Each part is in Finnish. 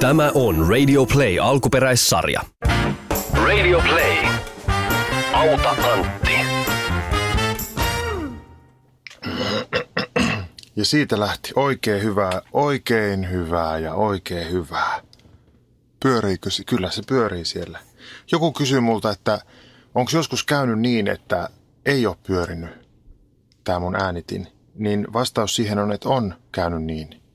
Tämä on Radio Play alkuperäissarja. Radio Play. Auta Antti. Ja siitä lähti oikein hyvää, oikein hyvää ja oikein hyvää. Pyöriikö se? Kyllä se pyörii siellä. Joku kysyy multa, että onko joskus käynyt niin, että ei ole pyörinyt tämä mun äänitin. Niin vastaus siihen on, että on käynyt niin.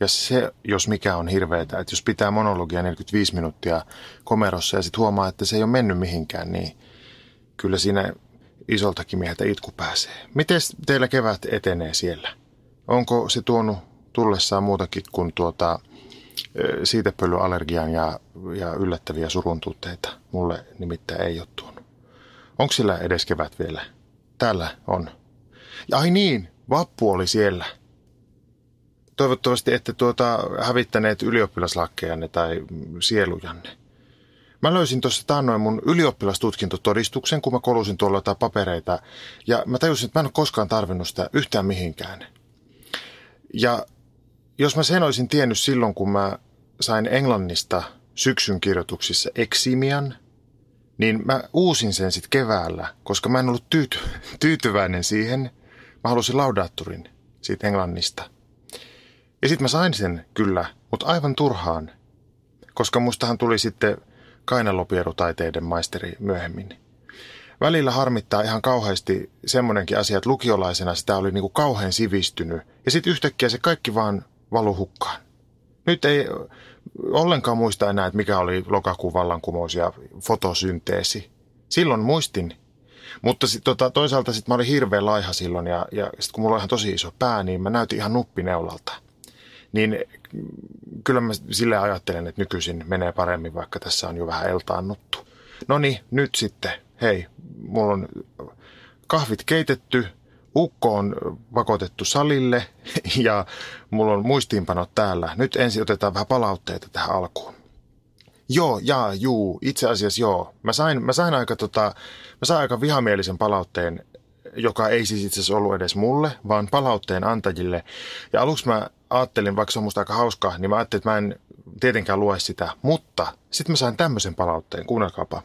Ja se, jos mikä on hirveetä, että jos pitää monologia 45 minuuttia komerossa ja sitten huomaa, että se ei ole mennyt mihinkään, niin kyllä siinä isoltakin mieheltä itku pääsee. Miten teillä kevät etenee siellä? Onko se tuonut tullessaan muutakin kuin tuota, siitepölyallergian ja, ja yllättäviä suruntuutteita? Mulle nimittäin ei ole tuonut. Onko sillä edes kevät vielä? Täällä on. Ja ai niin, vappu oli siellä. Toivottavasti ette tuota hävittäneet ylioppilaslakkejanne tai sielujanne. Mä löysin tuossa taannoin mun ylioppilastutkintotodistuksen, kun mä kolusin tuolla jotain papereita. Ja mä tajusin, että mä en ole koskaan tarvinnut sitä yhtään mihinkään. Ja jos mä sen olisin tiennyt silloin, kun mä sain Englannista syksyn kirjoituksissa eksimian, niin mä uusin sen sitten keväällä, koska mä en ollut tyyty- tyytyväinen siihen. Mä halusin laudaattorin siitä Englannista. Ja sitten mä sain sen kyllä, mutta aivan turhaan, koska mustahan tuli sitten kainalopierutaiteiden maisteri myöhemmin. Välillä harmittaa ihan kauheasti semmoinenkin asia, että lukiolaisena sitä oli niinku kauhean sivistynyt. Ja sitten yhtäkkiä se kaikki vaan valu hukkaan. Nyt ei ollenkaan muista enää, että mikä oli lokakuun vallankumous ja fotosynteesi. Silloin muistin. Mutta sit, tota, toisaalta sitten mä olin hirveän laiha silloin ja, ja sit kun mulla oli ihan tosi iso pää, niin mä näytin ihan nuppineulalta. Niin kyllä mä sille ajattelen, että nykyisin menee paremmin, vaikka tässä on jo vähän eltaannuttu. No niin, nyt sitten, hei, mulla on kahvit keitetty, ukko on pakotettu salille ja mulla on muistiinpanot täällä. Nyt ensin otetaan vähän palautteita tähän alkuun. Joo, jaa, juu, itse asiassa joo. Mä sain, mä sain aika, tota, mä sain aika vihamielisen palautteen, joka ei siis itse asiassa ollut edes mulle, vaan palautteen antajille. Ja aluksi mä ajattelin, vaikka se on musta aika hauskaa, niin mä ajattelin, että mä en tietenkään lue sitä. Mutta sitten mä sain tämmöisen palautteen, kuunnelkaapa.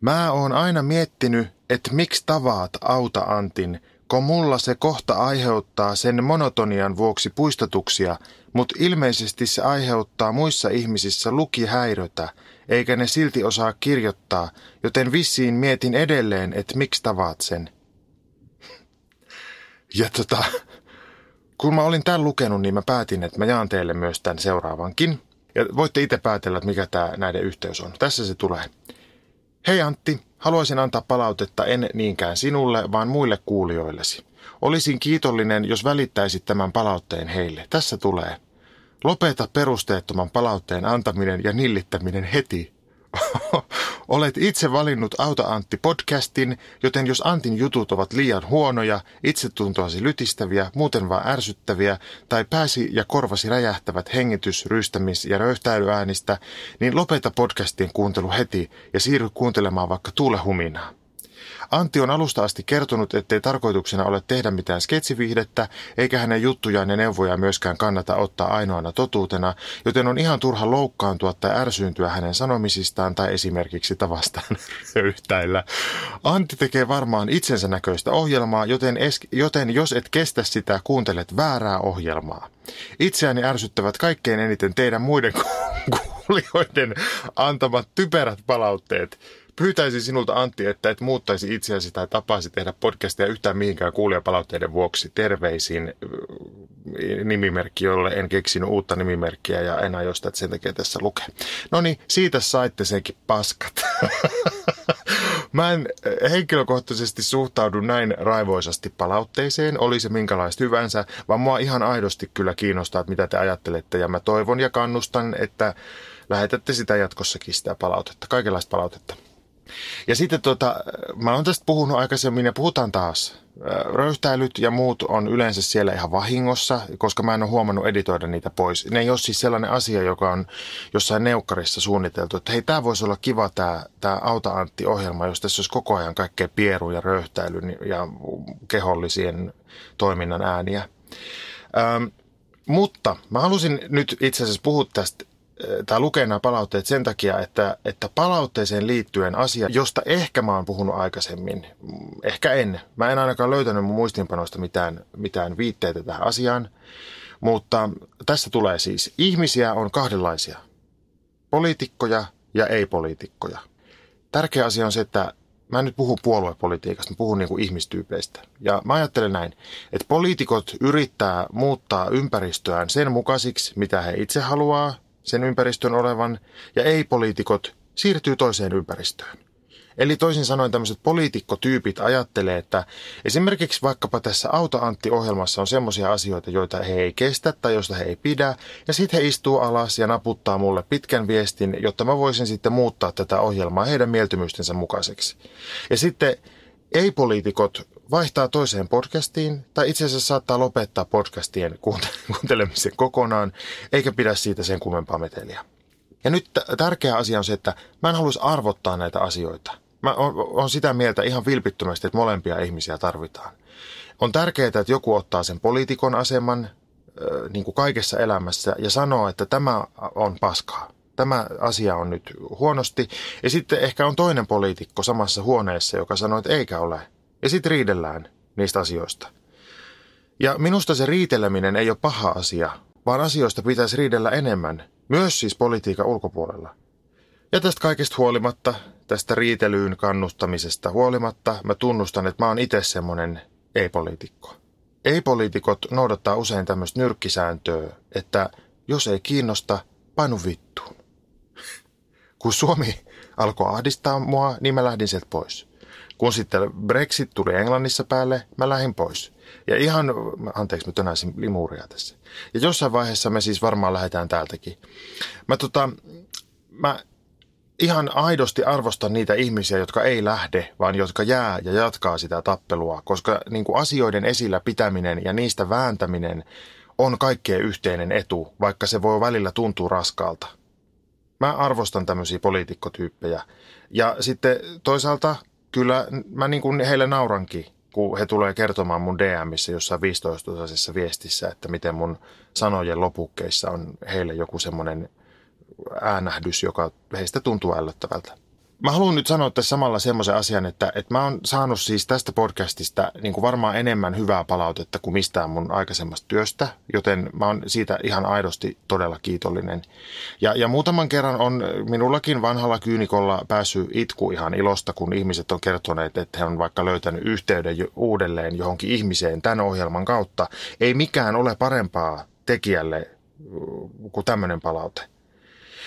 Mä oon aina miettinyt, että miksi tavaat auta Antin, kun mulla se kohta aiheuttaa sen monotonian vuoksi puistatuksia, mutta ilmeisesti se aiheuttaa muissa ihmisissä lukihäirötä, eikä ne silti osaa kirjoittaa, joten vissiin mietin edelleen, että miksi tavaat sen. Ja tota, kun mä olin tämän lukenut, niin mä päätin, että mä jaan teille myös tämän seuraavankin. Ja voitte itse päätellä, että mikä tämä näiden yhteys on. Tässä se tulee. Hei Antti, haluaisin antaa palautetta en niinkään sinulle, vaan muille kuulijoillesi. Olisin kiitollinen, jos välittäisit tämän palautteen heille. Tässä tulee. Lopeta perusteettoman palautteen antaminen ja nillittäminen heti. Olet itse valinnut Auta Antti podcastin, joten jos Antin jutut ovat liian huonoja, itsetuntoasi lytistäviä, muuten vaan ärsyttäviä, tai pääsi ja korvasi räjähtävät hengitys, rystämis- ja röyhtäilyäänistä, niin lopeta podcastin kuuntelu heti ja siirry kuuntelemaan vaikka tuulehuminaa. Antti on alusta asti kertonut, ettei tarkoituksena ole tehdä mitään sketsivihdettä, eikä hänen juttujaan ja neuvoja myöskään kannata ottaa ainoana totuutena, joten on ihan turha loukkaantua tai ärsyyntyä hänen sanomisistaan tai esimerkiksi tavastaan röyhtäillä. Antti tekee varmaan itsensä näköistä ohjelmaa, joten, es, joten jos et kestä sitä, kuuntelet väärää ohjelmaa. Itseäni ärsyttävät kaikkein eniten teidän muiden kuulijoiden antamat typerät palautteet. Pyytäisin sinulta Antti, että et muuttaisi itseäsi tai tapaisi tehdä podcastia yhtään mihinkään kuulijapalautteiden vuoksi. Terveisin äh, nimimerkki, jolle en keksinyt uutta nimimerkkiä ja en aio sitä, että sen takia tässä lukee. No niin, siitä saitte senkin paskat. Mä en henkilökohtaisesti suhtaudu näin raivoisasti palautteeseen, oli se minkälaista hyvänsä, vaan mua ihan aidosti kyllä kiinnostaa, että mitä te ajattelette ja mä toivon ja kannustan, että lähetätte sitä jatkossakin sitä palautetta, kaikenlaista palautetta. Ja sitten tota, mä oon tästä puhunut aikaisemmin ja puhutaan taas. Röyhtäilyt ja muut on yleensä siellä ihan vahingossa, koska mä en ole huomannut editoida niitä pois. Ne ei ole siis sellainen asia, joka on jossain neukkarissa suunniteltu, että hei, tämä voisi olla kiva tämä, tämä Auta Antti-ohjelma, jos tässä olisi koko ajan kaikkea pieru ja röyhtäilyn ja kehollisien toiminnan ääniä. Ähm, mutta mä halusin nyt itse asiassa puhua tästä tai lukee nämä palautteet sen takia, että, että palautteeseen liittyen asia, josta ehkä mä oon puhunut aikaisemmin, ehkä en. Mä en ainakaan löytänyt mun muistinpanoista mitään, mitään viitteitä tähän asiaan, mutta tässä tulee siis, ihmisiä on kahdenlaisia. Poliitikkoja ja ei-poliitikkoja. Tärkeä asia on se, että mä en nyt puhu puoluepolitiikasta, mä puhun niin kuin ihmistyypeistä. Ja mä ajattelen näin, että poliitikot yrittää muuttaa ympäristöään sen mukaisiksi, mitä he itse haluaa sen ympäristön olevan, ja ei-poliitikot siirtyy toiseen ympäristöön. Eli toisin sanoen tämmöiset poliitikkotyypit ajattelee, että esimerkiksi vaikkapa tässä Auta Antti-ohjelmassa on semmoisia asioita, joita he ei kestä tai joista he ei pidä, ja sitten he istuu alas ja naputtaa mulle pitkän viestin, jotta mä voisin sitten muuttaa tätä ohjelmaa heidän mieltymystensä mukaiseksi. Ja sitten ei-poliitikot vaihtaa toiseen podcastiin, tai itse asiassa saattaa lopettaa podcastien kuuntelemisen kokonaan, eikä pidä siitä sen kummempaa meteliä. Ja nyt t- tärkeä asia on se, että mä en haluaisi arvottaa näitä asioita. Mä oon sitä mieltä ihan vilpittömästi, että molempia ihmisiä tarvitaan. On tärkeää, että joku ottaa sen poliitikon aseman niin kuin kaikessa elämässä ja sanoo, että tämä on paskaa. Tämä asia on nyt huonosti. Ja sitten ehkä on toinen poliitikko samassa huoneessa, joka sanoo, että eikä ole. Ja sitten riidellään niistä asioista. Ja minusta se riiteleminen ei ole paha asia, vaan asioista pitäisi riidellä enemmän, myös siis politiikan ulkopuolella. Ja tästä kaikesta huolimatta, tästä riitelyyn kannustamisesta huolimatta, mä tunnustan, että mä oon itse semmonen ei-poliitikko. Ei-poliitikot noudattaa usein tämmöistä nyrkkisääntöä, että jos ei kiinnosta, painu vittuun. Kun Suomi alkoi ahdistaa mua, niin mä lähdin sieltä pois. Kun sitten Brexit tuli Englannissa päälle, mä lähdin pois. Ja ihan, anteeksi, mä tönäisin limuuria tässä. Ja jossain vaiheessa me siis varmaan lähdetään täältäkin. Mä tota, mä ihan aidosti arvostan niitä ihmisiä, jotka ei lähde, vaan jotka jää ja jatkaa sitä tappelua, koska niin kuin asioiden esillä pitäminen ja niistä vääntäminen on kaikkeen yhteinen etu, vaikka se voi välillä tuntua raskaalta. Mä arvostan tämmöisiä poliitikkotyyppejä. Ja sitten toisaalta kyllä mä niin kuin heille naurankin, kun he tulee kertomaan mun DMissä jossain 15 viestissä, että miten mun sanojen lopukkeissa on heille joku semmoinen äänähdys, joka heistä tuntuu ällöttävältä. Mä haluan nyt sanoa tässä samalla semmoisen asian, että, että mä oon saanut siis tästä podcastista niin kuin varmaan enemmän hyvää palautetta kuin mistään mun aikaisemmasta työstä, joten mä oon siitä ihan aidosti todella kiitollinen. Ja, ja muutaman kerran on minullakin vanhalla kyynikolla päässyt itku ihan ilosta, kun ihmiset on kertoneet, että he on vaikka löytänyt yhteyden uudelleen johonkin ihmiseen tämän ohjelman kautta. Ei mikään ole parempaa tekijälle kuin tämmöinen palaute.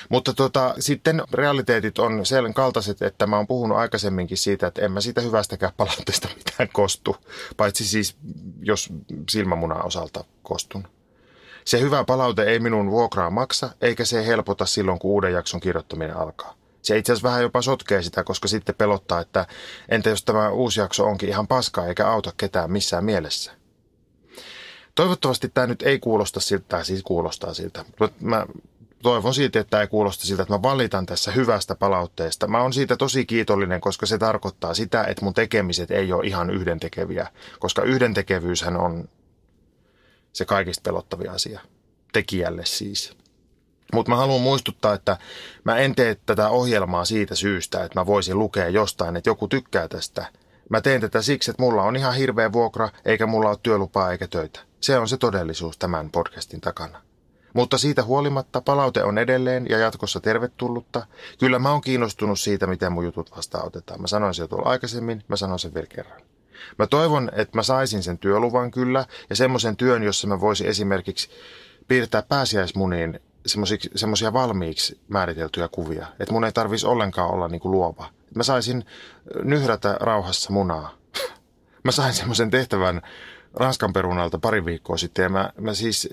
Mutta tota, sitten realiteetit on sen kaltaiset, että mä oon puhunut aikaisemminkin siitä, että en mä siitä hyvästäkään palautteesta mitään kostu. Paitsi siis, jos silmämunan osalta kostun. Se hyvä palaute ei minun vuokraa maksa, eikä se helpota silloin, kun uuden jakson kirjoittaminen alkaa. Se itse asiassa vähän jopa sotkee sitä, koska sitten pelottaa, että entä jos tämä uusi jakso onkin ihan paskaa eikä auta ketään missään mielessä. Toivottavasti tämä nyt ei kuulosta siltä, tai siis kuulostaa siltä. Mä toivon siitä, että ei kuulosta siltä, että mä valitan tässä hyvästä palautteesta. Mä oon siitä tosi kiitollinen, koska se tarkoittaa sitä, että mun tekemiset ei ole ihan yhdentekeviä, koska yhdentekevyyshän on se kaikista pelottavia asia. Tekijälle siis. Mutta mä haluan muistuttaa, että mä en tee tätä ohjelmaa siitä syystä, että mä voisin lukea jostain, että joku tykkää tästä. Mä teen tätä siksi, että mulla on ihan hirveä vuokra, eikä mulla ole työlupaa eikä töitä. Se on se todellisuus tämän podcastin takana. Mutta siitä huolimatta palaute on edelleen ja jatkossa tervetullutta. Kyllä mä oon kiinnostunut siitä, miten mun jutut vastaanotetaan. Mä sanoin sen jo tuolla aikaisemmin, mä sanoin sen vielä kerran. Mä toivon, että mä saisin sen työluvan kyllä ja semmoisen työn, jossa mä voisin esimerkiksi piirtää pääsiäismuniin semmoisia valmiiksi määriteltyjä kuvia. Että mun ei tarvitsisi ollenkaan olla niin kuin luova. Mä saisin nyhrätä rauhassa munaa. mä sain semmoisen tehtävän Ranskan perunalta pari viikkoa sitten ja mä, mä siis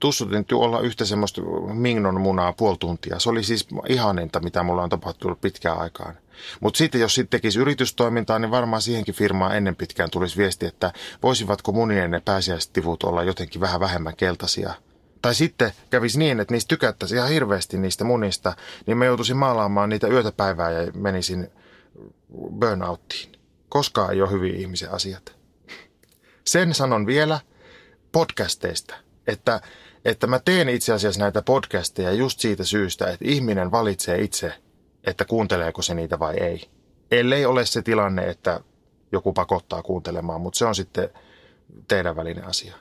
tussutin olla yhtä semmoista mingnon munaa puoli tuntia. Se oli siis ihaninta, mitä mulla on tapahtunut pitkään aikaan. Mutta sitten jos sitten tekisi yritystoimintaa, niin varmaan siihenkin firmaan ennen pitkään tulisi viesti, että voisivatko munien ne pääsiäistivut olla jotenkin vähän vähemmän keltaisia. Tai sitten kävisi niin, että niistä tykättäisiin ihan hirveästi niistä munista, niin mä joutuisin maalaamaan niitä yötä päivää ja menisin burnouttiin. Koskaan ei ole hyviä ihmisen asiat. Sen sanon vielä podcasteista, että, että mä teen itse asiassa näitä podcasteja just siitä syystä, että ihminen valitsee itse, että kuunteleeko se niitä vai ei. Ellei ole se tilanne, että joku pakottaa kuuntelemaan, mutta se on sitten teidän välinen asia.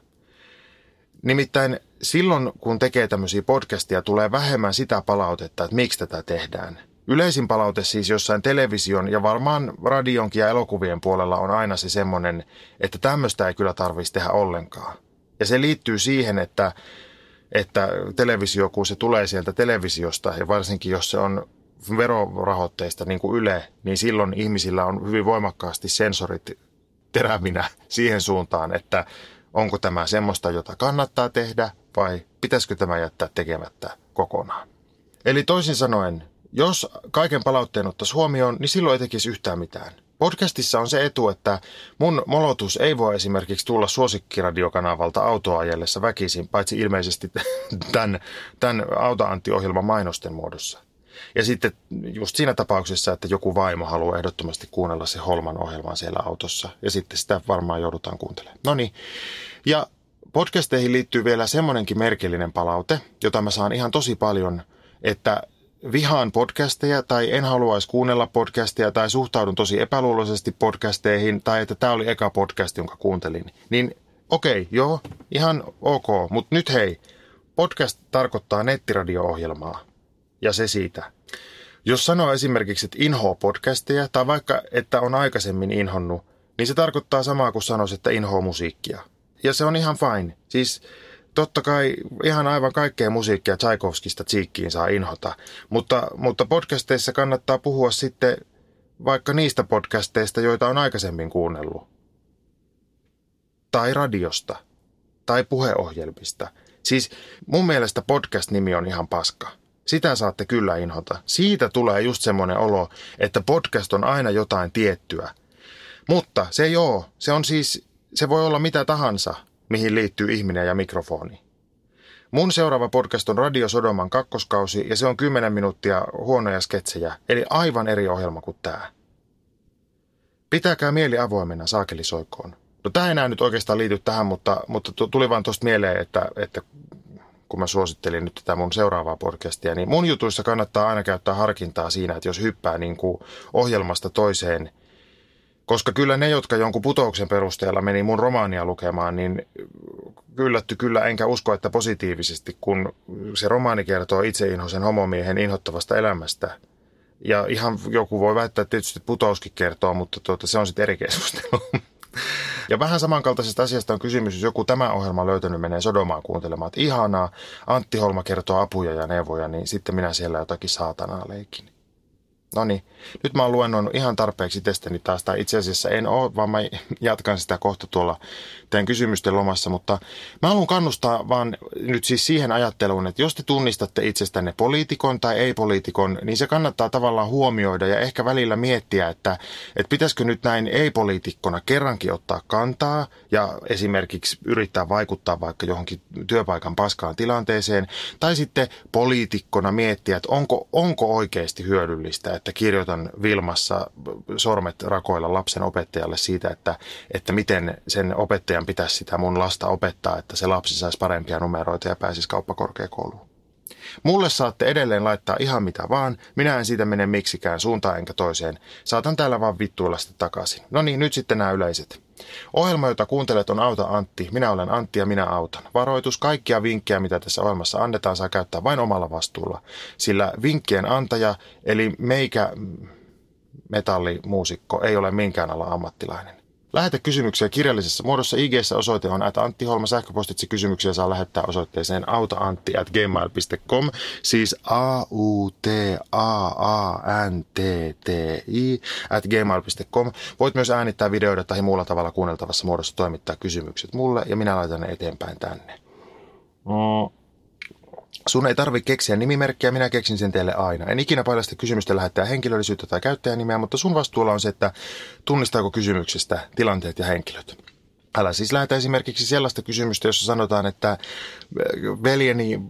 Nimittäin silloin, kun tekee tämmöisiä podcastia, tulee vähemmän sitä palautetta, että miksi tätä tehdään. Yleisin palaute siis jossain television ja varmaan radionkin ja elokuvien puolella on aina se semmoinen, että tämmöistä ei kyllä tarvitsisi tehdä ollenkaan. Ja se liittyy siihen, että, että televisio, kun se tulee sieltä televisiosta ja varsinkin jos se on verorahoitteista niin kuin Yle, niin silloin ihmisillä on hyvin voimakkaasti sensorit terävinä siihen suuntaan, että onko tämä semmoista, jota kannattaa tehdä vai pitäisikö tämä jättää tekemättä kokonaan. Eli toisin sanoen, jos kaiken palautteen ottaisi huomioon, niin silloin ei tekisi yhtään mitään. Podcastissa on se etu, että mun molotus ei voi esimerkiksi tulla suosikkiradiokanavalta autoajellessa väkisin, paitsi ilmeisesti tämän, tämän Auta Antti-ohjelman mainosten muodossa. Ja sitten just siinä tapauksessa, että joku vaimo haluaa ehdottomasti kuunnella se Holman ohjelman siellä autossa. Ja sitten sitä varmaan joudutaan kuuntelemaan. No niin. Ja podcasteihin liittyy vielä semmoinenkin merkillinen palaute, jota mä saan ihan tosi paljon, että vihaan podcasteja tai en haluaisi kuunnella podcasteja tai suhtaudun tosi epäluuloisesti podcasteihin tai että tämä oli eka podcast, jonka kuuntelin, niin okei, okay, joo, ihan ok, mutta nyt hei, podcast tarkoittaa nettiradio-ohjelmaa ja se siitä. Jos sanoo esimerkiksi, että inhoa podcasteja tai vaikka, että on aikaisemmin inhonnut, niin se tarkoittaa samaa kuin sanoisi, että inhoa musiikkia. Ja se on ihan fine. Siis totta kai ihan aivan kaikkea musiikkia Tchaikovskista Tsiikkiin saa inhota, mutta, mutta podcasteissa kannattaa puhua sitten vaikka niistä podcasteista, joita on aikaisemmin kuunnellut. Tai radiosta. Tai puheohjelmista. Siis mun mielestä podcast-nimi on ihan paska. Sitä saatte kyllä inhota. Siitä tulee just semmoinen olo, että podcast on aina jotain tiettyä. Mutta se ole. Se on siis, se voi olla mitä tahansa mihin liittyy ihminen ja mikrofoni. Mun seuraava podcast on Radio Sodoman kakkoskausi ja se on 10 minuuttia huonoja sketsejä, eli aivan eri ohjelma kuin tämä. Pitäkää mieli avoimena saakelisoikoon. No tämä ei enää nyt oikeastaan liity tähän, mutta, mutta tuli vaan tuosta mieleen, että, että kun mä suosittelin nyt tätä mun seuraavaa podcastia, niin mun jutuissa kannattaa aina käyttää harkintaa siinä, että jos hyppää niin kuin ohjelmasta toiseen – koska kyllä ne, jotka jonkun putouksen perusteella meni mun romaania lukemaan, niin kyllätty kyllä enkä usko, että positiivisesti, kun se romaani kertoo itseinhoisen homomiehen inhottavasta elämästä. Ja ihan joku voi väittää, että tietysti putouskin kertoo, mutta tuota, se on sitten eri keskustelu. Ja vähän samankaltaisesta asiasta on kysymys, jos joku tämä ohjelma löytänyt menee Sodomaan kuuntelemaan, että ihanaa, Antti Holma kertoo apuja ja neuvoja, niin sitten minä siellä jotakin saatanaa leikin. No niin, nyt mä oon luennut ihan tarpeeksi testeni taas, tai itse asiassa en ole, vaan mä jatkan sitä kohta tuolla teidän kysymysten lomassa, mutta mä haluan kannustaa vaan nyt siis siihen ajatteluun, että jos te tunnistatte itsestänne poliitikon tai ei-poliitikon, niin se kannattaa tavallaan huomioida ja ehkä välillä miettiä, että, että pitäisikö nyt näin ei-poliitikkona kerrankin ottaa kantaa ja esimerkiksi yrittää vaikuttaa vaikka johonkin työpaikan paskaan tilanteeseen, tai sitten poliitikkona miettiä, että onko, onko oikeasti hyödyllistä, että kirjoitan Vilmassa sormet rakoilla lapsen opettajalle siitä, että, että miten sen opettajan pitäisi sitä mun lasta opettaa, että se lapsi saisi parempia numeroita ja pääsisi kauppakorkeakouluun. Mulle saatte edelleen laittaa ihan mitä vaan, minä en siitä mene miksikään suuntaan enkä toiseen. Saatan täällä vaan vittuilla sitten takaisin. No niin, nyt sitten nämä yleiset. Ohjelma, jota kuuntelet on Auta Antti. Minä olen Antti ja minä autan. Varoitus, kaikkia vinkkejä, mitä tässä ohjelmassa annetaan, saa käyttää vain omalla vastuulla. Sillä vinkkien antaja, eli meikä metallimuusikko, ei ole minkään ala ammattilainen. Lähetä kysymyksiä kirjallisessa muodossa. ig osoite on että Antti Holma. Sähköpostitse kysymyksiä saa lähettää osoitteeseen autaantti at gmail.com. Siis a u t a a n t t i at gmail.com. Voit myös äänittää videoida tai muulla tavalla kuunneltavassa muodossa toimittaa kysymykset mulle ja minä laitan ne eteenpäin tänne. Mm. Sun ei tarvitse keksiä nimimerkkiä, minä keksin sen teille aina. En ikinä paljasta kysymystä lähettää henkilöllisyyttä tai käyttäjänimeä, mutta sun vastuulla on se, että tunnistaako kysymyksestä tilanteet ja henkilöt. Älä siis lähetä esimerkiksi sellaista kysymystä, jossa sanotaan, että äh, veljeni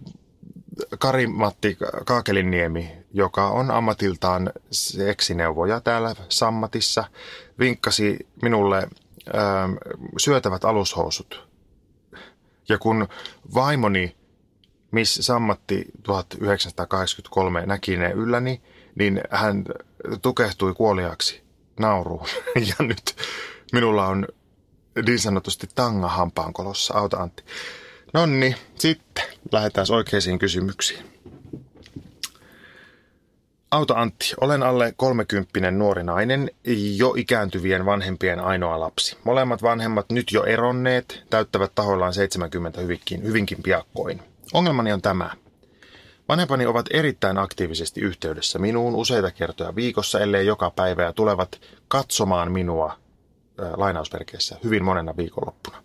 Kari-Matti Kaakelinniemi, joka on ammatiltaan seksineuvoja täällä Sammatissa, vinkkasi minulle ähm, syötävät alushousut. Ja kun vaimoni Miss Sammatti 1983 näki ne ylläni, niin hän tukehtui kuoliaksi nauruun. Ja nyt minulla on niin sanotusti tanga hampaankolossa. Auta Antti. Nonni, sitten lähdetään oikeisiin kysymyksiin. Auta Antti, olen alle kolmekymppinen nuori nainen, jo ikääntyvien vanhempien ainoa lapsi. Molemmat vanhemmat nyt jo eronneet, täyttävät tahoillaan 70 hyvinkin, hyvinkin piakkoin. Ongelmani on tämä. Vanhempani ovat erittäin aktiivisesti yhteydessä minuun useita kertoja viikossa, ellei joka päivä, ja tulevat katsomaan minua äh, lainausmerkeissä hyvin monena viikonloppuna.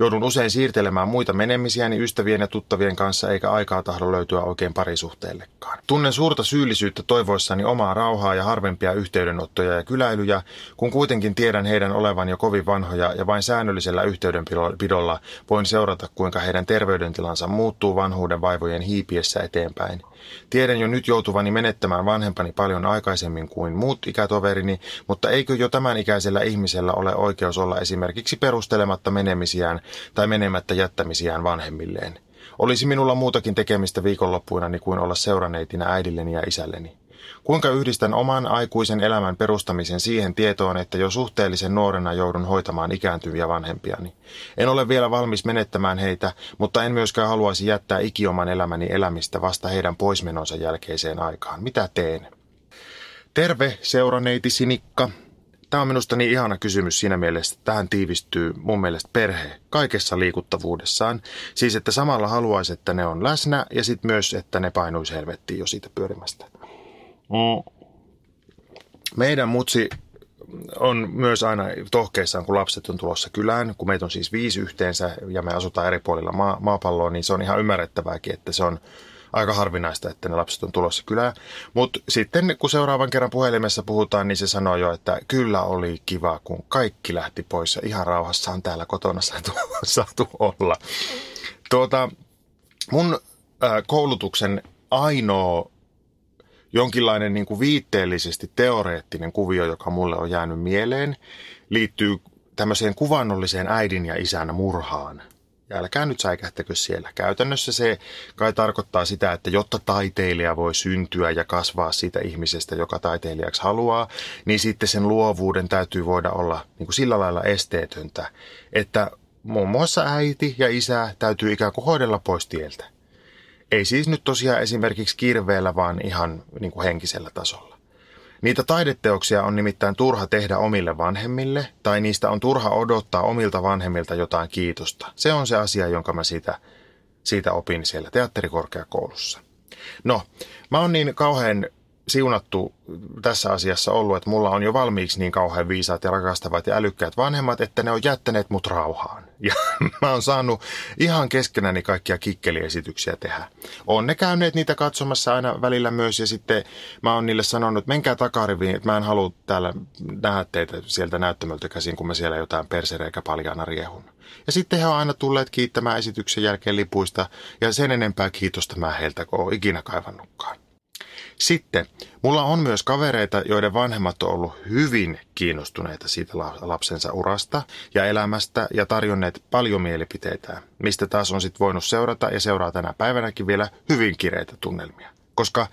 Joudun usein siirtelemään muita menemisiäni ystävien ja tuttavien kanssa, eikä aikaa tahdo löytyä oikein parisuhteellekaan. Tunnen suurta syyllisyyttä toivoissani omaa rauhaa ja harvempia yhteydenottoja ja kyläilyjä, kun kuitenkin tiedän heidän olevan jo kovin vanhoja ja vain säännöllisellä yhteydenpidolla voin seurata, kuinka heidän terveydentilansa muuttuu vanhuuden vaivojen hiipiessä eteenpäin. Tiedän jo nyt joutuvani menettämään vanhempani paljon aikaisemmin kuin muut ikätoverini, mutta eikö jo tämän ikäisellä ihmisellä ole oikeus olla esimerkiksi perustelematta menemisiään tai menemättä jättämisiään vanhemmilleen? Olisi minulla muutakin tekemistä viikonloppuina kuin olla seuraneitina äidilleni ja isälleni. Kuinka yhdistän oman aikuisen elämän perustamisen siihen tietoon, että jo suhteellisen nuorena joudun hoitamaan ikääntyviä vanhempiani? En ole vielä valmis menettämään heitä, mutta en myöskään haluaisi jättää ikioman elämäni elämistä vasta heidän poismenonsa jälkeiseen aikaan. Mitä teen? Terve, seuraneiti Sinikka. Tämä on minusta niin ihana kysymys siinä mielessä, että tähän tiivistyy mun mielestä perhe kaikessa liikuttavuudessaan. Siis, että samalla haluaisi, että ne on läsnä ja sitten myös, että ne painuisi helvettiin jo siitä pyörimästä. Mm. Meidän mutsi on myös aina tohkeissaan, kun lapset on tulossa kylään, kun meitä on siis viisi yhteensä ja me asutaan eri puolilla maa- maapalloa, niin se on ihan ymmärrettävääkin, että se on aika harvinaista, että ne lapset on tulossa kylään. Mutta sitten kun seuraavan kerran puhelimessa puhutaan, niin se sanoo jo, että kyllä oli kiva, kun kaikki lähti pois ja ihan rauhassa on täällä kotona saatu, saatu olla. Tuota, mun äh, koulutuksen ainoa jonkinlainen niin kuin viitteellisesti teoreettinen kuvio, joka mulle on jäänyt mieleen, liittyy tämmöiseen kuvannolliseen äidin ja isän murhaan. Ja älkää nyt säikähtäkö siellä. Käytännössä se kai tarkoittaa sitä, että jotta taiteilija voi syntyä ja kasvaa siitä ihmisestä, joka taiteilijaksi haluaa, niin sitten sen luovuuden täytyy voida olla niin kuin sillä lailla esteetöntä, että muun muassa äiti ja isä täytyy ikään kuin hoidella pois tieltä. Ei siis nyt tosiaan esimerkiksi kirveellä, vaan ihan niin kuin henkisellä tasolla. Niitä taideteoksia on nimittäin turha tehdä omille vanhemmille, tai niistä on turha odottaa omilta vanhemmilta jotain kiitosta. Se on se asia, jonka mä siitä, siitä opin siellä teatterikorkeakoulussa. No, mä oon niin kauhean siunattu tässä asiassa ollut, että mulla on jo valmiiksi niin kauhean viisaat ja rakastavat ja älykkäät vanhemmat, että ne on jättäneet mut rauhaan. Ja mä oon saanut ihan keskenäni kaikkia kikkeliesityksiä tehdä. On ne käyneet niitä katsomassa aina välillä myös ja sitten mä oon niille sanonut, että menkää takariviin, että mä en halua täällä nähdä teitä sieltä näyttämöltä käsin, kun mä siellä jotain persereikä paljana riehun. Ja sitten he on aina tulleet kiittämään esityksen jälkeen lipuista ja sen enempää kiitosta mä heiltä kuin ikinä kaivannutkaan. Sitten, mulla on myös kavereita, joiden vanhemmat on ollut hyvin kiinnostuneita siitä lapsensa urasta ja elämästä ja tarjonneet paljon mielipiteitä, mistä taas on sitten voinut seurata ja seuraa tänä päivänäkin vielä hyvin kireitä tunnelmia. Koska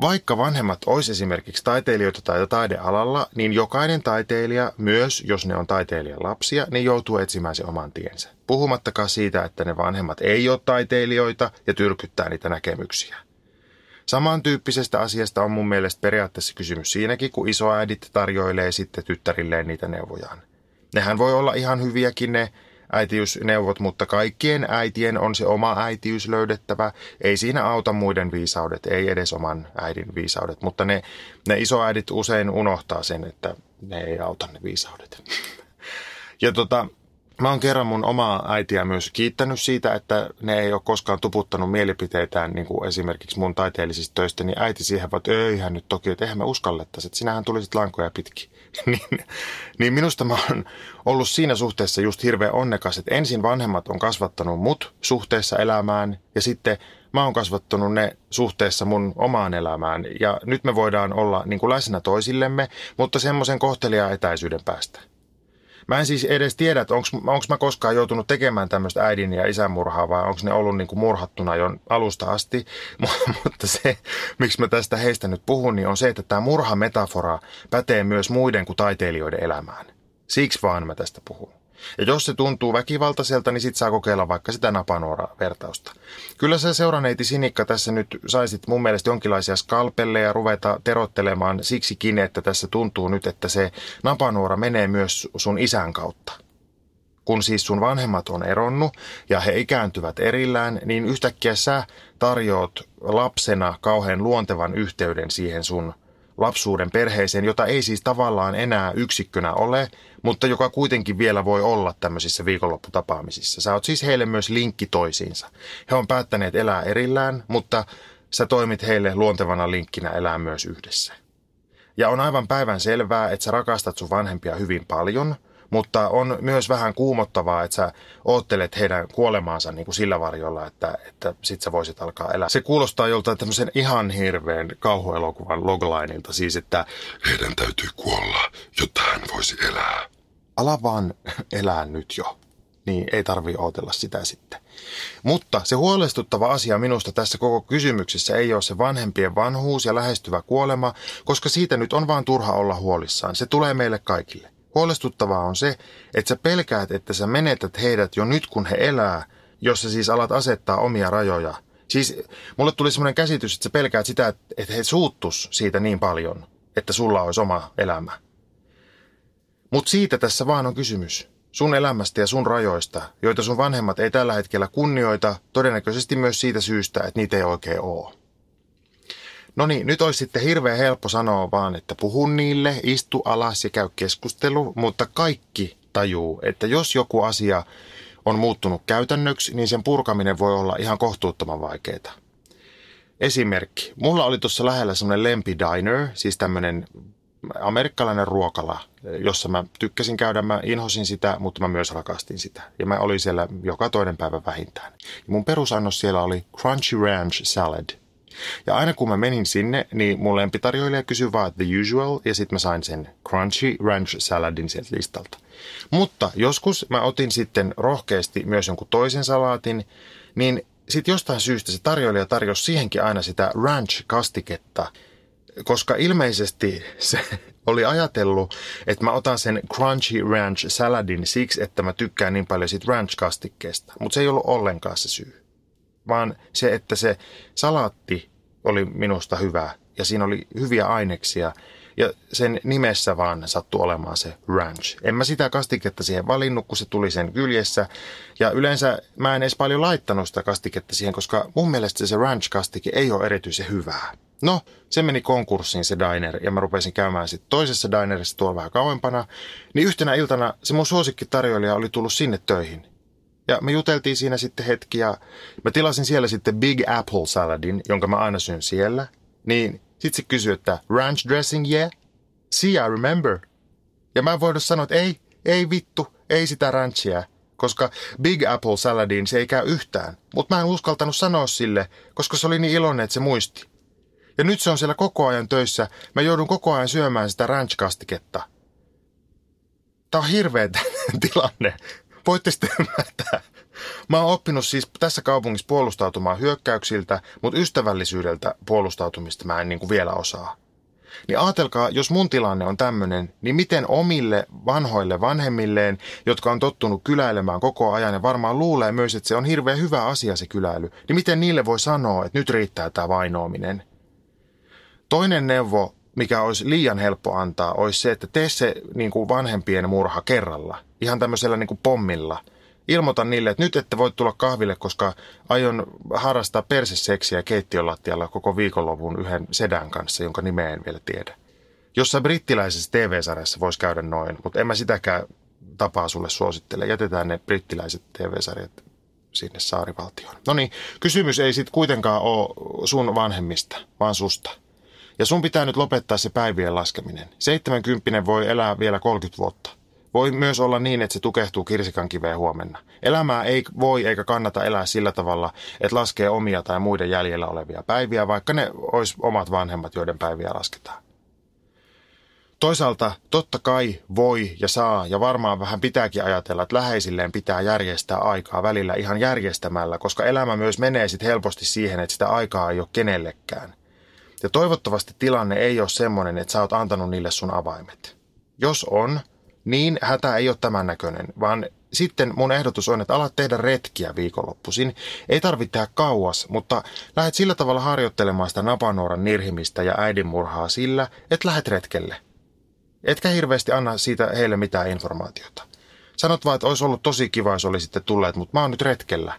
vaikka vanhemmat olisi esimerkiksi taiteilijoita tai taidealalla, niin jokainen taiteilija, myös jos ne on taiteilijan lapsia, niin joutuu etsimään se oman tiensä. Puhumattakaan siitä, että ne vanhemmat ei ole taiteilijoita ja tyrkyttää niitä näkemyksiä. Samantyyppisestä asiasta on mun mielestä periaatteessa kysymys siinäkin, kun isoäidit tarjoilee sitten tyttärilleen niitä neuvojaan. Nehän voi olla ihan hyviäkin ne äitiysneuvot, mutta kaikkien äitien on se oma äitiys löydettävä. Ei siinä auta muiden viisaudet, ei edes oman äidin viisaudet, mutta ne, ne isoäidit usein unohtaa sen, että ne ei auta ne viisaudet. Ja tota, Mä oon kerran mun omaa äitiä myös kiittänyt siitä, että ne ei ole koskaan tuputtanut mielipiteitään niin kuin esimerkiksi mun taiteellisista töistä, niin äiti siihen vaan, että eihän nyt toki, että eihän me uskallettaisi, että sinähän tulisit lankoja pitkin. niin, niin minusta mä oon ollut siinä suhteessa just hirveän onnekas, että ensin vanhemmat on kasvattanut mut suhteessa elämään ja sitten mä oon kasvattanut ne suhteessa mun omaan elämään. Ja nyt me voidaan olla niin kuin läsnä toisillemme, mutta semmoisen kohteliaan etäisyyden päästä. Mä en siis edes tiedä, että onko mä koskaan joutunut tekemään tämmöistä äidin ja isän murhaa vai onko ne ollut niin kuin murhattuna jo alusta asti. Mutta se, miksi mä tästä heistä nyt puhun, niin on se, että tämä murhametafora pätee myös muiden kuin taiteilijoiden elämään. Siksi vaan mä tästä puhun. Ja jos se tuntuu väkivaltaiselta, niin sit saa kokeilla vaikka sitä napanuora-vertausta. Kyllä se seuraneiti Sinikka tässä nyt saisit mun mielestä jonkinlaisia skalpelleja ruveta terottelemaan siksikin, että tässä tuntuu nyt, että se napanuora menee myös sun isän kautta kun siis sun vanhemmat on eronnut ja he ikääntyvät erillään, niin yhtäkkiä sä tarjoat lapsena kauhean luontevan yhteyden siihen sun lapsuuden perheeseen, jota ei siis tavallaan enää yksikkönä ole, mutta joka kuitenkin vielä voi olla tämmöisissä viikonlopputapaamisissa. Sä oot siis heille myös linkki toisiinsa. He on päättäneet elää erillään, mutta sä toimit heille luontevana linkkinä elää myös yhdessä. Ja on aivan päivän selvää, että sä rakastat sun vanhempia hyvin paljon – mutta on myös vähän kuumottavaa, että sä oottelet heidän kuolemaansa niin kuin sillä varjolla, että, että sit sä voisit alkaa elää. Se kuulostaa joltain tämmöisen ihan hirveän kauhuelokuvan loglineilta, siis että heidän täytyy kuolla, jotta hän voisi elää. Ala vaan elää nyt jo. Niin ei tarvi odotella sitä sitten. Mutta se huolestuttava asia minusta tässä koko kysymyksessä ei ole se vanhempien vanhuus ja lähestyvä kuolema, koska siitä nyt on vaan turha olla huolissaan. Se tulee meille kaikille. Huolestuttavaa on se, että sä pelkäät, että sä menetät heidät jo nyt kun he elää, jos sä siis alat asettaa omia rajoja. Siis mulle tuli semmoinen käsitys, että sä pelkäät sitä, että he suuttus siitä niin paljon, että sulla olisi oma elämä. Mutta siitä tässä vaan on kysymys. Sun elämästä ja sun rajoista, joita sun vanhemmat ei tällä hetkellä kunnioita, todennäköisesti myös siitä syystä, että niitä ei oikein ole. No niin, nyt olisi sitten hirveän helppo sanoa vaan, että puhu niille, istu alas ja käy keskustelu, mutta kaikki tajuu, että jos joku asia on muuttunut käytännöksi, niin sen purkaminen voi olla ihan kohtuuttoman vaikeaa. Esimerkki. Mulla oli tuossa lähellä semmoinen lempi diner, siis tämmöinen amerikkalainen ruokala, jossa mä tykkäsin käydä, mä inhosin sitä, mutta mä myös rakastin sitä. Ja mä olin siellä joka toinen päivä vähintään. Ja mun perusannos siellä oli Crunchy Ranch Salad – ja aina kun mä menin sinne, niin mun lempitarjoilija kysyi vaan the usual, ja sitten mä sain sen crunchy ranch saladin sieltä listalta. Mutta joskus mä otin sitten rohkeasti myös jonkun toisen salaatin, niin sitten jostain syystä se tarjoilija tarjosi siihenkin aina sitä ranch-kastiketta, koska ilmeisesti se oli ajatellut, että mä otan sen crunchy ranch saladin siksi, että mä tykkään niin paljon siitä ranch-kastikkeesta, mutta se ei ollut ollenkaan se syy. Vaan se, että se salaatti oli minusta hyvä ja siinä oli hyviä aineksia ja sen nimessä vaan sattui olemaan se ranch. En mä sitä kastiketta siihen valinnut, kun se tuli sen kyljessä. Ja yleensä mä en edes paljon laittanut sitä kastiketta siihen, koska mun mielestä se ranch-kastike ei ole erityisen hyvää. No, se meni konkurssiin se diner ja mä rupesin käymään sitten toisessa dinerissa tuolla vähän kauempana. Niin yhtenä iltana se mun suosikkitarjoilija oli tullut sinne töihin. Ja me juteltiin siinä sitten hetki ja mä tilasin siellä sitten Big Apple Saladin, jonka mä aina syön siellä. Niin sit se kysyi, että ranch dressing, yeah? See, I remember. Ja mä voin sanoa, että ei, ei vittu, ei sitä ranchia, koska Big Apple Saladin se ei käy yhtään. Mutta mä en uskaltanut sanoa sille, koska se oli niin iloinen, että se muisti. Ja nyt se on siellä koko ajan töissä. Mä joudun koko ajan syömään sitä ranch-kastiketta. Tää on hirveä tilanne. Voitte sitten ymmärtää. Mä oon oppinut siis tässä kaupungissa puolustautumaan hyökkäyksiltä, mutta ystävällisyydeltä puolustautumista mä en niin kuin vielä osaa. Niin ajatelkaa, jos mun tilanne on tämmöinen, niin miten omille vanhoille vanhemmilleen, jotka on tottunut kyläilemään koko ajan ja varmaan luulee myös, että se on hirveän hyvä asia se kyläily, niin miten niille voi sanoa, että nyt riittää tämä vainoaminen? Toinen neuvo mikä olisi liian helppo antaa, olisi se, että tee se niin kuin vanhempien murha kerralla. Ihan tämmöisellä niin kuin pommilla. Ilmoita niille, että nyt ette voi tulla kahville, koska aion harrastaa perseseksiä keittiön lattialla koko viikonlopun yhden sedän kanssa, jonka nimeä en vielä tiedä. Jossain brittiläisessä TV-sarjassa voisi käydä noin, mutta en mä sitäkään tapaa sulle suosittele. Jätetään ne brittiläiset TV-sarjat sinne saarivaltioon. No niin, kysymys ei sitten kuitenkaan ole sun vanhemmista, vaan susta. Ja sun pitää nyt lopettaa se päivien laskeminen. 70 voi elää vielä 30 vuotta. Voi myös olla niin, että se tukehtuu kirsikan kiveen huomenna. Elämää ei voi eikä kannata elää sillä tavalla, että laskee omia tai muiden jäljellä olevia päiviä, vaikka ne olisi omat vanhemmat, joiden päiviä lasketaan. Toisaalta totta kai voi ja saa ja varmaan vähän pitääkin ajatella, että läheisilleen pitää järjestää aikaa välillä ihan järjestämällä, koska elämä myös menee sitten helposti siihen, että sitä aikaa ei ole kenellekään. Ja toivottavasti tilanne ei ole semmoinen, että sä oot antanut niille sun avaimet. Jos on, niin hätä ei ole tämän näköinen, vaan sitten mun ehdotus on, että alat tehdä retkiä viikonloppuisin. Ei tarvitse tehdä kauas, mutta lähdet sillä tavalla harjoittelemaan sitä napanuoran nirhimistä ja äidinmurhaa sillä, että lähdet retkelle. Etkä hirveästi anna siitä heille mitään informaatiota. Sanot vaan, että olisi ollut tosi kiva, jos olisitte tulleet, mutta mä oon nyt retkellä.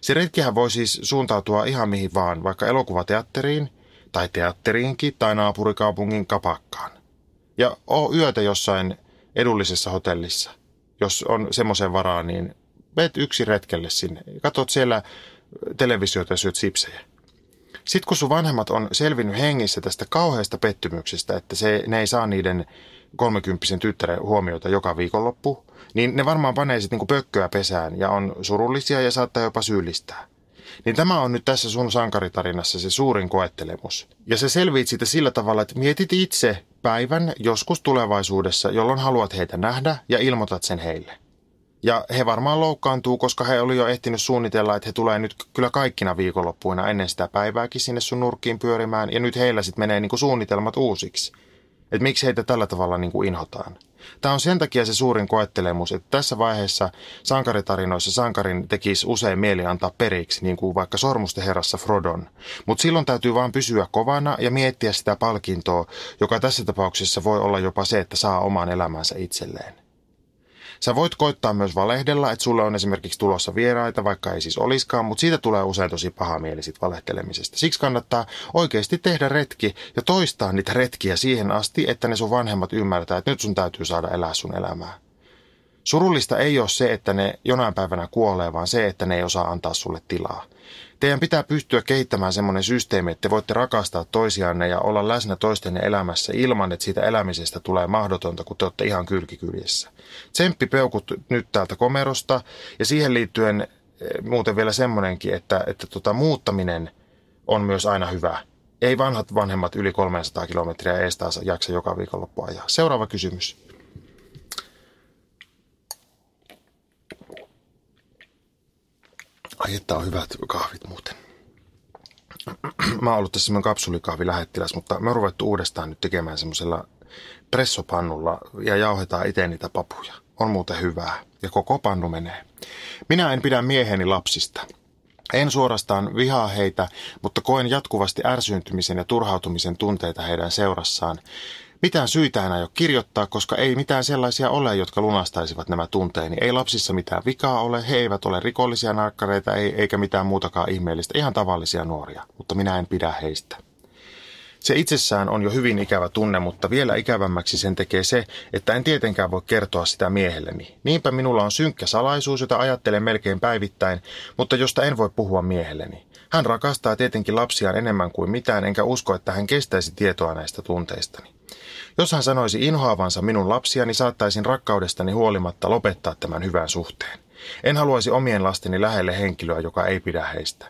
Se retkihän voi siis suuntautua ihan mihin vaan, vaikka elokuvateatteriin, tai teatteriinkin, tai naapurikaupungin kapakkaan. Ja oo yötä jossain edullisessa hotellissa. Jos on semmoisen varaa, niin meet yksi retkelle sinne. Katot siellä televisiota ja syöt sipsejä. Sitten kun sun vanhemmat on selvinnyt hengissä tästä kauheasta pettymyksestä, että se, ne ei saa niiden kolmekymppisen tyttären huomiota joka viikonloppu, niin ne varmaan panee sitten niinku pökköä pesään ja on surullisia ja saattaa jopa syyllistää. Niin tämä on nyt tässä sun sankaritarinassa se suurin koettelemus. Ja se selviit siitä sillä tavalla, että mietit itse päivän joskus tulevaisuudessa, jolloin haluat heitä nähdä ja ilmoitat sen heille. Ja he varmaan loukkaantuu, koska he oli jo ehtinyt suunnitella, että he tulee nyt kyllä kaikkina viikonloppuina ennen sitä päivääkin sinne sun nurkkiin pyörimään. Ja nyt heillä sitten menee niinku suunnitelmat uusiksi. Että miksi heitä tällä tavalla niinku inhotaan. Tämä on sen takia se suurin koettelemus, että tässä vaiheessa sankaritarinoissa sankarin tekisi usein mieli antaa periksi, niin kuin vaikka Sormusten herrassa Frodon. Mutta silloin täytyy vaan pysyä kovana ja miettiä sitä palkintoa, joka tässä tapauksessa voi olla jopa se, että saa oman elämänsä itselleen. Sä voit koittaa myös valehdella, että sulle on esimerkiksi tulossa vieraita, vaikka ei siis oliskaan, mutta siitä tulee usein tosi paha mieli sit valehtelemisesta. Siksi kannattaa oikeasti tehdä retki ja toistaa niitä retkiä siihen asti, että ne sun vanhemmat ymmärtää, että nyt sun täytyy saada elää sun elämää. Surullista ei ole se, että ne jonain päivänä kuolee, vaan se, että ne ei osaa antaa sulle tilaa. Teidän pitää pystyä kehittämään semmoinen systeemi, että te voitte rakastaa toisianne ja olla läsnä toistenne elämässä ilman, että siitä elämisestä tulee mahdotonta, kun te olette ihan kylkikyljessä. Tsemppi peukut nyt täältä komerosta ja siihen liittyen eh, muuten vielä semmoinenkin, että, että tota, muuttaminen on myös aina hyvä. Ei vanhat vanhemmat yli 300 kilometriä eestaansa jaksa joka viikonloppu ajaa. Seuraava kysymys. Ai että on hyvät kahvit muuten. Mä oon ollut tässä semmoinen kapsulikahvi lähettiläs, mutta me on ruvettu uudestaan nyt tekemään semmoisella pressopannulla ja jauhetaan itse niitä papuja. On muuten hyvää. Ja koko pannu menee. Minä en pidä mieheni lapsista. En suorastaan vihaa heitä, mutta koen jatkuvasti ärsyyntymisen ja turhautumisen tunteita heidän seurassaan. Mitään syitä enää ei ole kirjoittaa, koska ei mitään sellaisia ole, jotka lunastaisivat nämä tunteeni. Ei lapsissa mitään vikaa ole, he eivät ole rikollisia narkkareita, ei, eikä mitään muutakaan ihmeellistä. Ihan tavallisia nuoria, mutta minä en pidä heistä. Se itsessään on jo hyvin ikävä tunne, mutta vielä ikävämmäksi sen tekee se, että en tietenkään voi kertoa sitä miehelleni. Niinpä minulla on synkkä salaisuus, jota ajattelen melkein päivittäin, mutta josta en voi puhua miehelleni. Hän rakastaa tietenkin lapsiaan enemmän kuin mitään, enkä usko, että hän kestäisi tietoa näistä tunteistani. Jos hän sanoisi inhoavansa minun lapsiani, saattaisin rakkaudestani huolimatta lopettaa tämän hyvän suhteen. En haluaisi omien lasteni lähelle henkilöä, joka ei pidä heistä.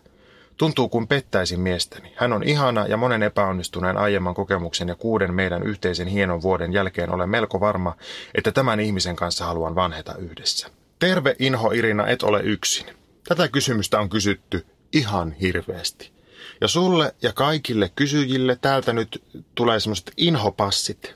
Tuntuu kuin pettäisin miestäni. Hän on ihana ja monen epäonnistuneen aiemman kokemuksen ja kuuden meidän yhteisen hienon vuoden jälkeen olen melko varma, että tämän ihmisen kanssa haluan vanheta yhdessä. Terve Inho Irina, et ole yksin. Tätä kysymystä on kysytty ihan hirveästi. Ja sulle ja kaikille kysyjille täältä nyt tulee semmoiset inhopassit.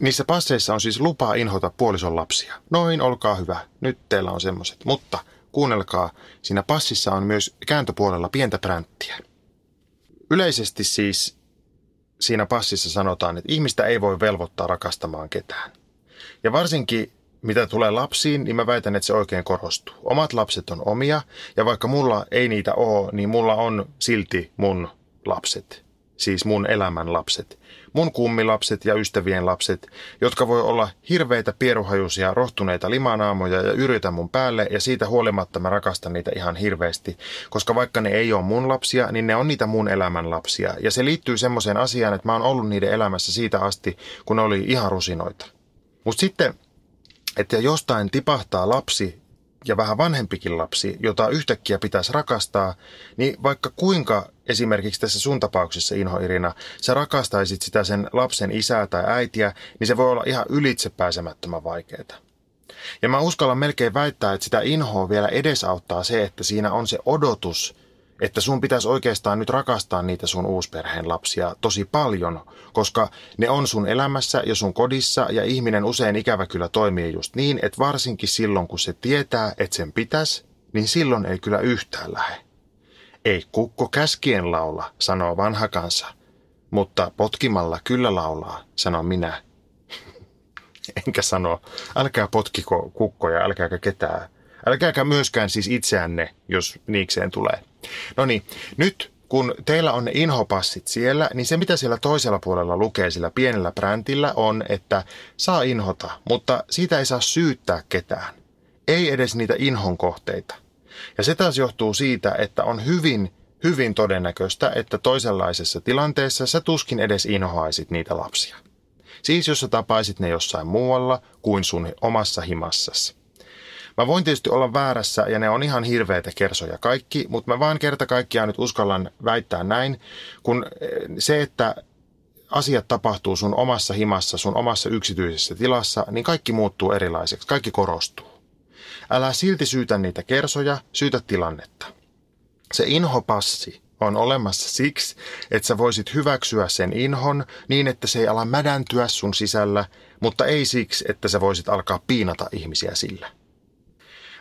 Niissä passeissa on siis lupa inhota puolison lapsia. Noin, olkaa hyvä. Nyt teillä on semmoiset. Mutta kuunnelkaa, siinä passissa on myös kääntöpuolella pientä pränttiä. Yleisesti siis siinä passissa sanotaan, että ihmistä ei voi velvoittaa rakastamaan ketään. Ja varsinkin mitä tulee lapsiin, niin mä väitän, että se oikein korostuu. Omat lapset on omia, ja vaikka mulla ei niitä ole, niin mulla on silti mun lapset. Siis mun elämän lapset. Mun kummilapset ja ystävien lapset, jotka voi olla hirveitä pieruhajuisia, rohtuneita limanaamoja ja yritä mun päälle, ja siitä huolimatta mä rakastan niitä ihan hirveästi. Koska vaikka ne ei ole mun lapsia, niin ne on niitä mun elämän lapsia. Ja se liittyy semmoiseen asiaan, että mä oon ollut niiden elämässä siitä asti, kun ne oli ihan rusinoita. Mutta sitten että jostain tipahtaa lapsi ja vähän vanhempikin lapsi, jota yhtäkkiä pitäisi rakastaa, niin vaikka kuinka esimerkiksi tässä sun tapauksessa Inho Irina, sä rakastaisit sitä sen lapsen isää tai äitiä, niin se voi olla ihan ylitsepääsemättömän vaikeaa. Ja mä uskallan melkein väittää, että sitä inhoa vielä edesauttaa se, että siinä on se odotus, että sun pitäisi oikeastaan nyt rakastaa niitä sun uusperheen lapsia tosi paljon, koska ne on sun elämässä ja sun kodissa ja ihminen usein ikävä kyllä toimii just niin, että varsinkin silloin kun se tietää, että sen pitäisi, niin silloin ei kyllä yhtään lähe. Ei kukko käskien laula, sanoo vanha kansa, mutta potkimalla kyllä laulaa, sanon minä. Enkä sano, älkää potkiko kukkoja, älkääkä ketään. Älkääkä myöskään siis itseänne, jos niikseen tulee. No niin, nyt kun teillä on ne inhopassit siellä, niin se mitä siellä toisella puolella lukee sillä pienellä bräntillä on, että saa inhota, mutta siitä ei saa syyttää ketään. Ei edes niitä inhon kohteita. Ja se taas johtuu siitä, että on hyvin, hyvin todennäköistä, että toisenlaisessa tilanteessa sä tuskin edes inhoaisit niitä lapsia. Siis jos sä tapaisit ne jossain muualla kuin sun omassa himassasi. Mä voin tietysti olla väärässä ja ne on ihan hirveitä kersoja kaikki, mutta mä vaan kerta kaikkiaan nyt uskallan väittää näin, kun eh, se, että asiat tapahtuu sun omassa himassa, sun omassa yksityisessä tilassa, niin kaikki muuttuu erilaiseksi, kaikki korostuu. Älä silti syytä niitä kersoja, syytä tilannetta. Se inhopassi on olemassa siksi, että sä voisit hyväksyä sen inhon niin, että se ei ala mädäntyä sun sisällä, mutta ei siksi, että sä voisit alkaa piinata ihmisiä sillä.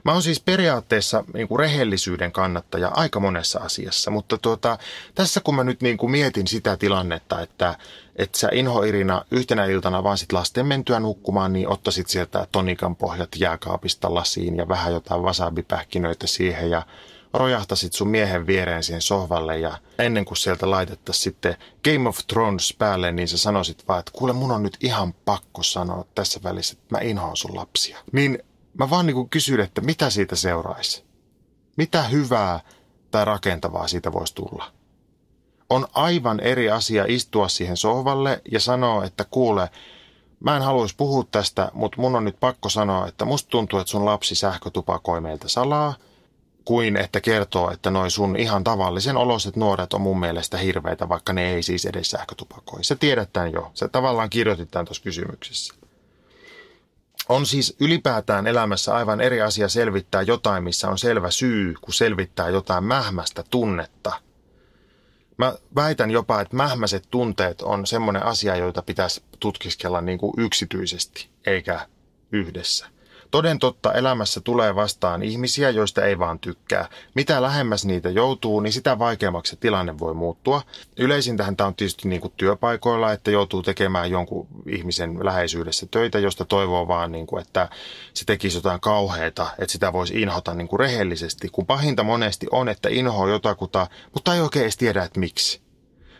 Mä oon siis periaatteessa niin kuin rehellisyyden kannattaja aika monessa asiassa, mutta tuota, tässä kun mä nyt niin kuin mietin sitä tilannetta, että, että sä Inho Irina yhtenä iltana vaan sit lasten mentyä nukkumaan, niin ottaisit sieltä tonikan pohjat jääkaapista lasiin ja vähän jotain wasabipähkinöitä siihen ja rojahtasit sun miehen viereen siihen sohvalle ja ennen kuin sieltä laitettaisiin sitten Game of Thrones päälle, niin sä sanoisit vaan, että kuule mun on nyt ihan pakko sanoa tässä välissä, että mä inhoan sun lapsia. Niin Mä vaan niin kysyn, että mitä siitä seuraisi? Mitä hyvää tai rakentavaa siitä voisi tulla? On aivan eri asia istua siihen sohvalle ja sanoa, että kuule, mä en haluaisi puhua tästä, mutta mun on nyt pakko sanoa, että musta tuntuu, että sun lapsi sähkötupakoi meiltä salaa, kuin että kertoo, että noin sun ihan tavallisen oloset nuoret on mun mielestä hirveitä, vaikka ne ei siis edes sähkötupakoi. Se tiedetään jo. Se tavallaan kirjoitetaan tuossa kysymyksessä. On siis ylipäätään elämässä aivan eri asia selvittää jotain, missä on selvä syy, kuin selvittää jotain mähmästä tunnetta. Mä väitän jopa, että mähmäiset tunteet on semmoinen asia, joita pitäisi tutkiskella niin kuin yksityisesti, eikä yhdessä. Toden totta elämässä tulee vastaan ihmisiä, joista ei vaan tykkää. Mitä lähemmäs niitä joutuu, niin sitä vaikeammaksi se tilanne voi muuttua. Yleisintähän tämä on tietysti niin kuin työpaikoilla, että joutuu tekemään jonkun ihmisen läheisyydessä töitä, josta toivoo vaan, niin kuin, että se tekisi jotain kauheita, että sitä voisi inhota niin kuin rehellisesti. Kun pahinta monesti on, että inhoa jotakuta, mutta ei oikein edes tiedä, että miksi.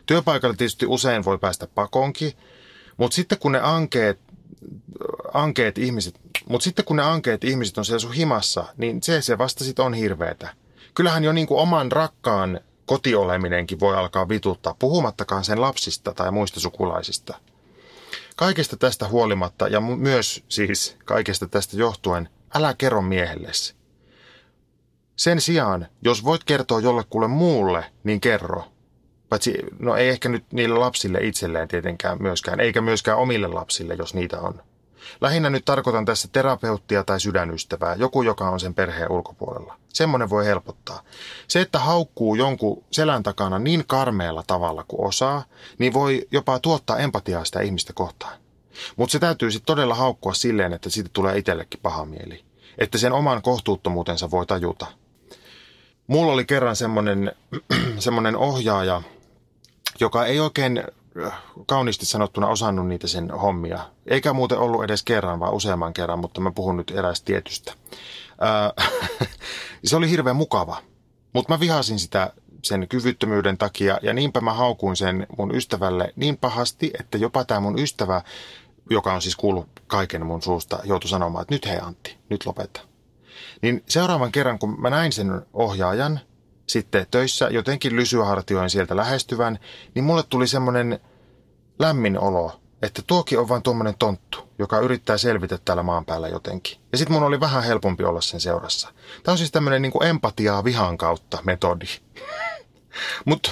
Työpaikalla tietysti usein voi päästä pakonkin, mutta sitten kun ne ankeet, ankeet ihmiset mutta sitten kun ne ankeet ihmiset on siellä sun himassa, niin se, se vasta sit on hirveetä. Kyllähän jo niin kuin oman rakkaan kotioleminenkin voi alkaa vituttaa, puhumattakaan sen lapsista tai muista sukulaisista. Kaikesta tästä huolimatta ja myös siis kaikesta tästä johtuen, älä kerro miehellesi. Sen sijaan, jos voit kertoa jollekulle muulle, niin kerro. Paitsi, no ei ehkä nyt niille lapsille itselleen tietenkään myöskään, eikä myöskään omille lapsille, jos niitä on. Lähinnä nyt tarkoitan tässä terapeuttia tai sydänystävää, joku, joka on sen perheen ulkopuolella. Semmoinen voi helpottaa. Se, että haukkuu jonkun selän takana niin karmeella tavalla kuin osaa, niin voi jopa tuottaa empatiaa sitä ihmistä kohtaan. Mutta se täytyy sitten todella haukkua silleen, että siitä tulee itsellekin paha mieli. Että sen oman kohtuuttomuutensa voi tajuta. Mulla oli kerran semmoinen, semmoinen ohjaaja, joka ei oikein kauniisti sanottuna osannut niitä sen hommia. Eikä muuten ollut edes kerran, vaan useamman kerran, mutta mä puhun nyt erästä tietystä. Ää, se oli hirveän mukava, mutta mä vihasin sitä sen kyvyttömyyden takia ja niinpä mä haukuin sen mun ystävälle niin pahasti, että jopa tämä mun ystävä, joka on siis kuullut kaiken mun suusta, joutui sanomaan, että nyt hei Antti, nyt lopeta. Niin seuraavan kerran, kun mä näin sen ohjaajan, sitten töissä jotenkin lysyhartioin sieltä lähestyvän, niin mulle tuli semmoinen lämmin olo, että tuokin on vain tuommoinen tonttu, joka yrittää selvitä täällä maan päällä jotenkin. Ja sitten mun oli vähän helpompi olla sen seurassa. Tämä on siis tämmöinen niin empatiaa vihan kautta metodi. Mutta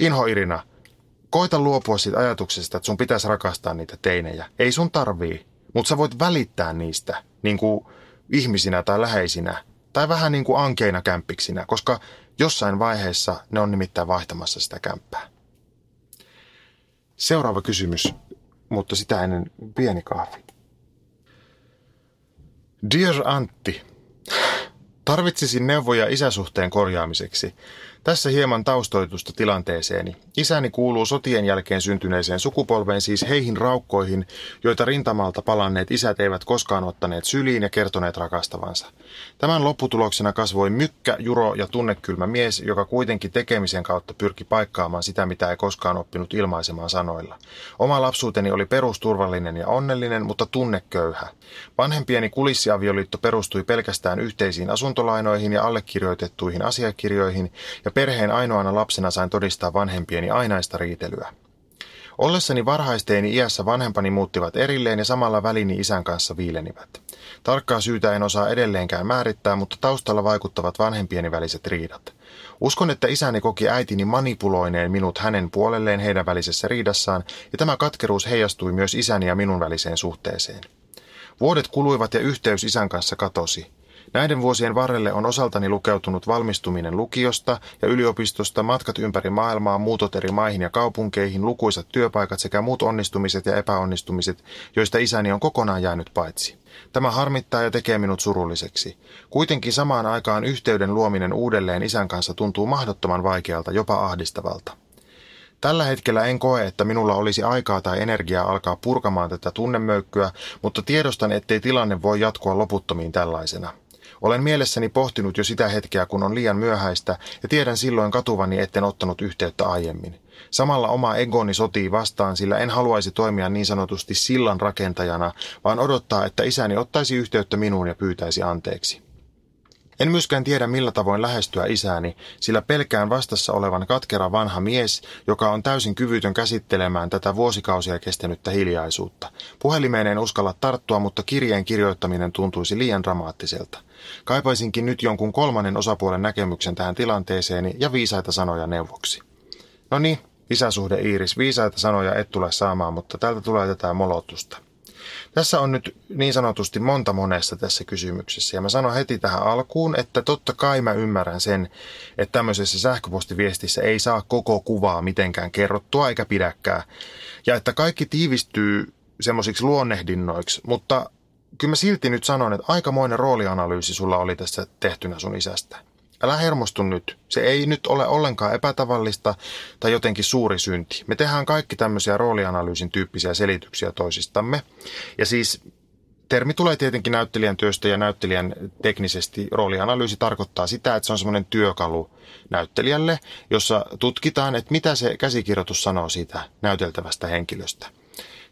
Inho Irina, koita luopua siitä ajatuksesta, että sun pitäisi rakastaa niitä teinejä. Ei sun tarvii, mutta sä voit välittää niistä niin kuin ihmisinä tai läheisinä. Tai vähän niin kuin ankeina kämppiksinä, koska jossain vaiheessa ne on nimittäin vaihtamassa sitä kämppää. Seuraava kysymys, mutta sitä ennen pieni kahvi. Dear Antti, tarvitsisin neuvoja isäsuhteen korjaamiseksi. Tässä hieman taustoitusta tilanteeseeni. Isäni kuuluu sotien jälkeen syntyneeseen sukupolveen, siis heihin raukkoihin, joita rintamalta palanneet isät eivät koskaan ottaneet syliin ja kertoneet rakastavansa. Tämän lopputuloksena kasvoi mykkä, juro ja tunnekylmä mies, joka kuitenkin tekemisen kautta pyrki paikkaamaan sitä, mitä ei koskaan oppinut ilmaisemaan sanoilla. Oma lapsuuteni oli perusturvallinen ja onnellinen, mutta tunneköyhä. Vanhempieni kulissiavioliitto perustui pelkästään yhteisiin asuntolainoihin ja allekirjoitettuihin asiakirjoihin, ja perheen ainoana lapsena sain todistaa vanhempieni ainaista riitelyä. Ollessani varhaisteeni iässä vanhempani muuttivat erilleen ja samalla välini isän kanssa viilenivät. Tarkkaa syytä en osaa edelleenkään määrittää, mutta taustalla vaikuttavat vanhempieni väliset riidat. Uskon, että isäni koki äitini manipuloineen minut hänen puolelleen heidän välisessä riidassaan, ja tämä katkeruus heijastui myös isäni ja minun väliseen suhteeseen. Vuodet kuluivat ja yhteys isän kanssa katosi. Näiden vuosien varrelle on osaltani lukeutunut valmistuminen lukiosta ja yliopistosta, matkat ympäri maailmaa, muutot eri maihin ja kaupunkeihin, lukuisat työpaikat sekä muut onnistumiset ja epäonnistumiset, joista isäni on kokonaan jäänyt paitsi. Tämä harmittaa ja tekee minut surulliseksi. Kuitenkin samaan aikaan yhteyden luominen uudelleen isän kanssa tuntuu mahdottoman vaikealta, jopa ahdistavalta. Tällä hetkellä en koe, että minulla olisi aikaa tai energiaa alkaa purkamaan tätä tunnemöykkyä, mutta tiedostan, ettei tilanne voi jatkua loputtomiin tällaisena. Olen mielessäni pohtinut jo sitä hetkeä, kun on liian myöhäistä, ja tiedän silloin katuvani, etten ottanut yhteyttä aiemmin. Samalla oma egoni sotii vastaan, sillä en haluaisi toimia niin sanotusti sillan rakentajana, vaan odottaa, että isäni ottaisi yhteyttä minuun ja pyytäisi anteeksi. En myöskään tiedä millä tavoin lähestyä isääni, sillä pelkään vastassa olevan katkera vanha mies, joka on täysin kyvytön käsittelemään tätä vuosikausia kestänyttä hiljaisuutta. Puhelimeen en uskalla tarttua, mutta kirjeen kirjoittaminen tuntuisi liian dramaattiselta. Kaipaisinkin nyt jonkun kolmannen osapuolen näkemyksen tähän tilanteeseeni ja viisaita sanoja neuvoksi. No niin, isäsuhde Iiris, viisaita sanoja et tule saamaan, mutta tältä tulee tätä molotusta. Tässä on nyt niin sanotusti monta monessa tässä kysymyksessä. Ja mä sanon heti tähän alkuun, että totta kai mä ymmärrän sen, että tämmöisessä sähköpostiviestissä ei saa koko kuvaa mitenkään kerrottua eikä pidäkään. Ja että kaikki tiivistyy semmoisiksi luonnehdinnoiksi, mutta kyllä mä silti nyt sanon, että aikamoinen roolianalyysi sulla oli tässä tehtynä sun isästä. Älä hermostu nyt. Se ei nyt ole ollenkaan epätavallista tai jotenkin suuri synti. Me tehdään kaikki tämmöisiä roolianalyysin tyyppisiä selityksiä toisistamme. Ja siis termi tulee tietenkin näyttelijän työstä ja näyttelijän teknisesti roolianalyysi tarkoittaa sitä, että se on semmoinen työkalu näyttelijälle, jossa tutkitaan, että mitä se käsikirjoitus sanoo siitä näyteltävästä henkilöstä.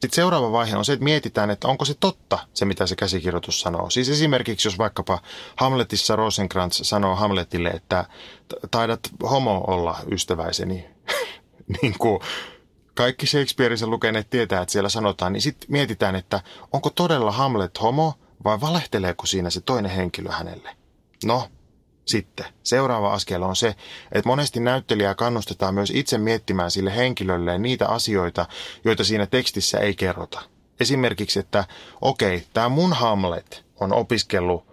Sitten seuraava vaihe on se, että mietitään, että onko se totta, se mitä se käsikirjoitus sanoo. Siis esimerkiksi, jos vaikkapa Hamletissa Rosenkrantz sanoo Hamletille, että taidat homo olla ystäväiseni, niin kuin kaikki Shakespeareisen lukeneet tietää, että siellä sanotaan, niin sitten mietitään, että onko todella Hamlet homo vai valehteleeko siinä se toinen henkilö hänelle. No, sitten seuraava askel on se, että monesti näyttelijää kannustetaan myös itse miettimään sille henkilölle niitä asioita, joita siinä tekstissä ei kerrota. Esimerkiksi, että okei, okay, tämä mun Hamlet on opiskellut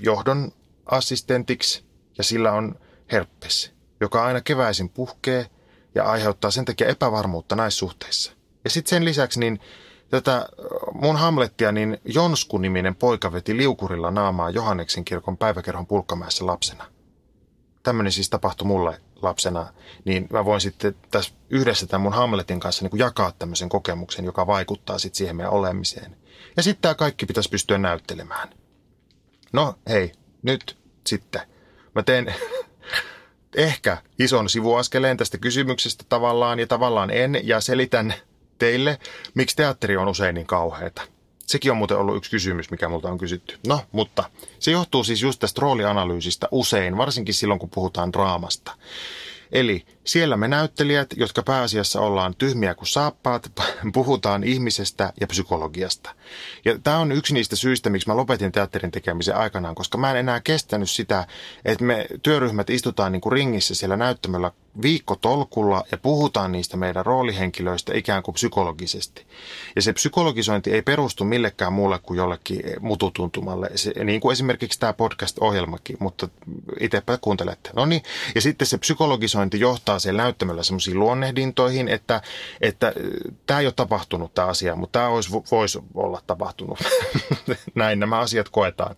johdon assistentiksi ja sillä on herpes, joka aina keväisin puhkee ja aiheuttaa sen takia epävarmuutta näissä suhteissa. Ja sitten sen lisäksi niin Tätä mun Hamlettia niin Jonsku-niminen poika veti liukurilla naamaa Johanneksen kirkon päiväkerhon pulkkamäessä lapsena. Tämmöinen siis tapahtui mulle lapsena, niin mä voin sitten tässä yhdessä tämän mun Hamletin kanssa niin jakaa tämmöisen kokemuksen, joka vaikuttaa sitten siihen meidän olemiseen. Ja sitten tämä kaikki pitäisi pystyä näyttelemään. No hei, nyt sitten. Mä teen ehkä ison sivuaskeleen tästä kysymyksestä tavallaan ja tavallaan en ja selitän teille, miksi teatteri on usein niin kauheata. Sekin on muuten ollut yksi kysymys, mikä multa on kysytty. No, mutta se johtuu siis just tästä roolianalyysistä usein, varsinkin silloin, kun puhutaan draamasta. Eli siellä me näyttelijät, jotka pääasiassa ollaan tyhmiä kuin saappaat, puhutaan ihmisestä ja psykologiasta. Ja tämä on yksi niistä syistä, miksi mä lopetin teatterin tekemisen aikanaan, koska mä en enää kestänyt sitä, että me työryhmät istutaan niin kuin ringissä siellä näyttämöllä viikkotolkulla ja puhutaan niistä meidän roolihenkilöistä ikään kuin psykologisesti. Ja se psykologisointi ei perustu millekään muulle kuin jollekin mututuntumalle, se, niin kuin esimerkiksi tämä podcast-ohjelmakin, mutta itsepä kuuntelette. No niin, ja sitten se psykologisointi johtaa sen näyttämällä semmoisiin luonnehdintoihin, että, että tämä ei ole tapahtunut tämä asia, mutta tämä olisi, voisi olla tapahtunut. Näin nämä asiat koetaan.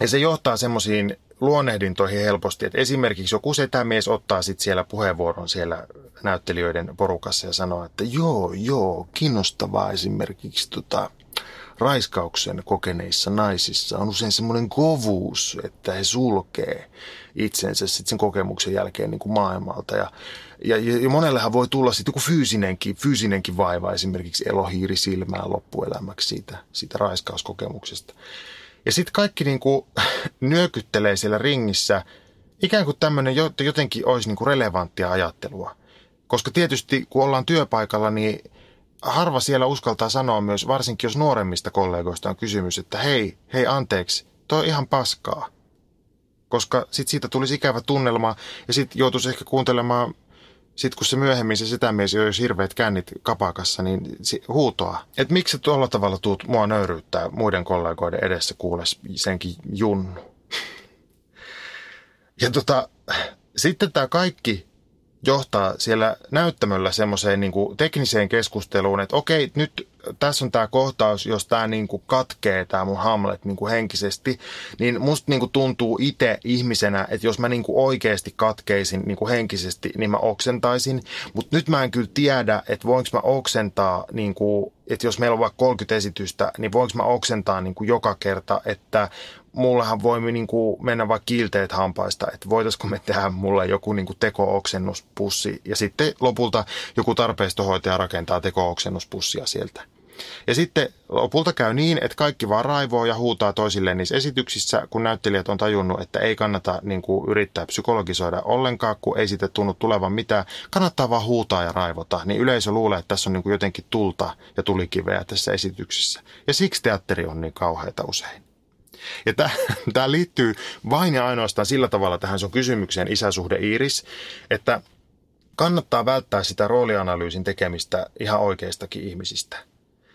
Ja se johtaa semmoisiin luonnehdintoihin helposti, että esimerkiksi joku setämies ottaa sitten siellä puheenvuoron siellä näyttelijöiden porukassa ja sanoo, että joo, joo, kiinnostavaa esimerkiksi tota, raiskauksen kokeneissa naisissa on usein semmoinen kovuus, että he sulkee itsensä sitten sen kokemuksen jälkeen niin kuin maailmalta. Ja, ja, ja monellehan voi tulla sitten joku fyysinenkin, fyysinenkin vaiva, esimerkiksi elohiiri silmään loppuelämäksi siitä, siitä raiskauskokemuksesta. Ja sitten kaikki niin kuin nyökyttelee siellä ringissä, ikään kuin tämmöinen jotenkin olisi niin kuin relevanttia ajattelua. Koska tietysti kun ollaan työpaikalla, niin harva siellä uskaltaa sanoa myös, varsinkin jos nuoremmista kollegoista on kysymys, että hei, hei anteeksi, toi on ihan paskaa. Koska sitten siitä tulisi ikävä tunnelma ja sitten joutuisi ehkä kuuntelemaan sitten kun se myöhemmin se sitä mies, jos hirveät kännit kapakassa, niin huutoa. Että miksi sä tuolla tavalla tuut mua nöyryyttää muiden kollegoiden edessä kuules senkin junnu. Ja tota, sitten tämä kaikki johtaa siellä näyttämöllä semmoiseen niin tekniseen keskusteluun, että okei, nyt tässä on tämä kohtaus, jos tämä niin kuin katkee, tämä mun Hamlet niin kuin henkisesti, niin musta niin kuin tuntuu itse ihmisenä, että jos mä niin kuin oikeasti katkeisin niin kuin henkisesti, niin mä oksentaisin. Mutta nyt mä en kyllä tiedä, että voinko mä oksentaa, niin kuin, että jos meillä on vaikka 30 esitystä, niin voinko mä oksentaa niin kuin joka kerta, että mullahan voi niin kuin mennä vaikka kiilteet hampaista, että voitaisiko me tehdä mulle joku niin kuin teko-oksennuspussi ja sitten lopulta joku tarpeistohoitaja rakentaa teko-oksennuspussia sieltä. Ja sitten lopulta käy niin, että kaikki vaan raivoo ja huutaa toisilleen niissä esityksissä, kun näyttelijät on tajunnut, että ei kannata niin kuin, yrittää psykologisoida ollenkaan, kun ei siitä tunnu tulevan mitään. Kannattaa vaan huutaa ja raivota, niin yleisö luulee, että tässä on niin kuin, jotenkin tulta ja tulikiveä tässä esityksessä. Ja siksi teatteri on niin kauheita usein. Ja tämä liittyy vain ja ainoastaan sillä tavalla tähän sun kysymykseen isäsuhde Iiris, että kannattaa välttää sitä roolianalyysin tekemistä ihan oikeistakin ihmisistä –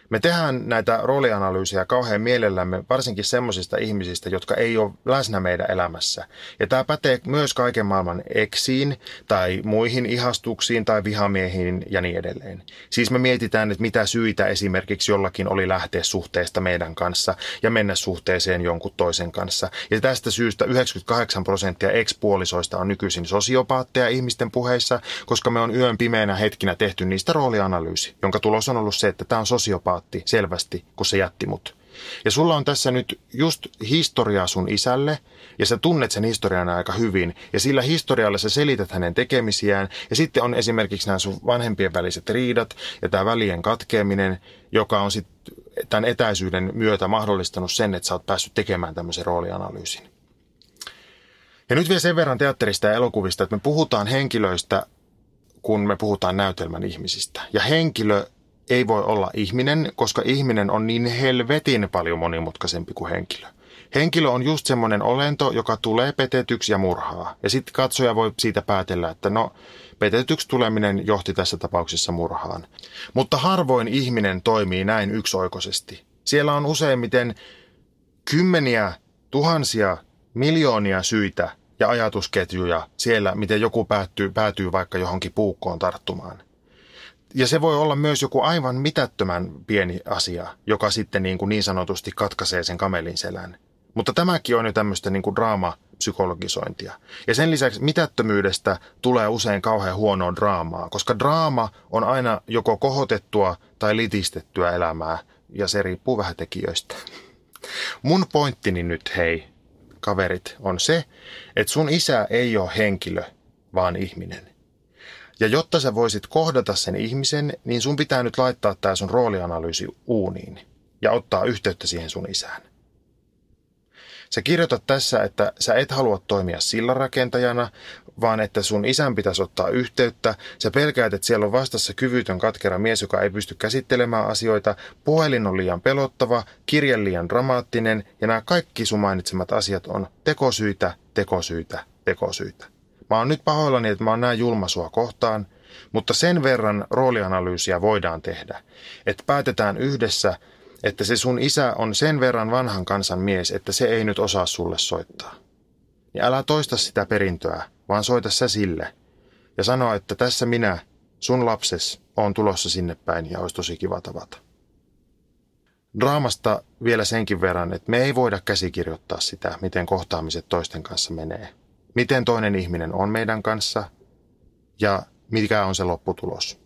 me tehdään näitä roolianalyysejä kauhean mielellämme, varsinkin semmoisista ihmisistä, jotka ei ole läsnä meidän elämässä. Ja tämä pätee myös kaiken maailman eksiin tai muihin ihastuksiin tai vihamiehiin ja niin edelleen. Siis me mietitään, että mitä syitä esimerkiksi jollakin oli lähteä suhteesta meidän kanssa ja mennä suhteeseen jonkun toisen kanssa. Ja tästä syystä 98 prosenttia ekspuolisoista on nykyisin sosiopaatteja ihmisten puheissa, koska me on yön pimeänä hetkinä tehty niistä roolianalyysi, jonka tulos on ollut se, että tämä on sosiopaatti vaati selvästi, kun se jätti mut. Ja sulla on tässä nyt just historiaa sun isälle, ja sä tunnet sen historian aika hyvin, ja sillä historialla sä selität hänen tekemisiään, ja sitten on esimerkiksi nämä sun vanhempien väliset riidat, ja tämä välien katkeaminen, joka on sitten tämän etäisyyden myötä mahdollistanut sen, että sä oot päässyt tekemään tämmöisen roolianalyysin. Ja nyt vielä sen verran teatterista ja elokuvista, että me puhutaan henkilöistä, kun me puhutaan näytelmän ihmisistä. Ja henkilö ei voi olla ihminen, koska ihminen on niin helvetin paljon monimutkaisempi kuin henkilö. Henkilö on just semmoinen olento, joka tulee petetyksi ja murhaa. Ja sitten katsoja voi siitä päätellä, että no, petetyksi tuleminen johti tässä tapauksessa murhaan. Mutta harvoin ihminen toimii näin yksioikoisesti. Siellä on useimmiten kymmeniä, tuhansia, miljoonia syitä ja ajatusketjuja siellä, miten joku päätyy, päätyy vaikka johonkin puukkoon tarttumaan. Ja se voi olla myös joku aivan mitättömän pieni asia, joka sitten niin, kuin niin sanotusti katkaisee sen kamelin selän. Mutta tämäkin on jo tämmöistä niin kuin draamapsykologisointia. Ja sen lisäksi mitättömyydestä tulee usein kauhean huonoa draamaa, koska draama on aina joko kohotettua tai litistettyä elämää, ja se riippuu vähän tekijöistä. Mun pointtini nyt, hei, kaverit, on se, että sun isä ei ole henkilö, vaan ihminen. Ja jotta sä voisit kohdata sen ihmisen, niin sun pitää nyt laittaa tämä sun roolianalyysi uuniin ja ottaa yhteyttä siihen sun isään. Sä kirjoitat tässä, että sä et halua toimia sillanrakentajana, vaan että sun isän pitäisi ottaa yhteyttä. Sä pelkäät, että siellä on vastassa kyvytön katkera mies, joka ei pysty käsittelemään asioita. Puhelin on liian pelottava, kirje liian dramaattinen ja nämä kaikki sun mainitsemat asiat on tekosyitä, tekosyitä, tekosyitä. Mä oon nyt pahoillani, että mä oon näin julma sua kohtaan, mutta sen verran roolianalyysiä voidaan tehdä, että päätetään yhdessä, että se sun isä on sen verran vanhan kansan mies, että se ei nyt osaa sulle soittaa. Ja älä toista sitä perintöä, vaan soita sä sille. Ja sano, että tässä minä, sun lapses, on tulossa sinne päin ja olisi tosi kiva tavata. Draamasta vielä senkin verran, että me ei voida käsikirjoittaa sitä, miten kohtaamiset toisten kanssa menee. Miten toinen ihminen on meidän kanssa ja mikä on se lopputulos.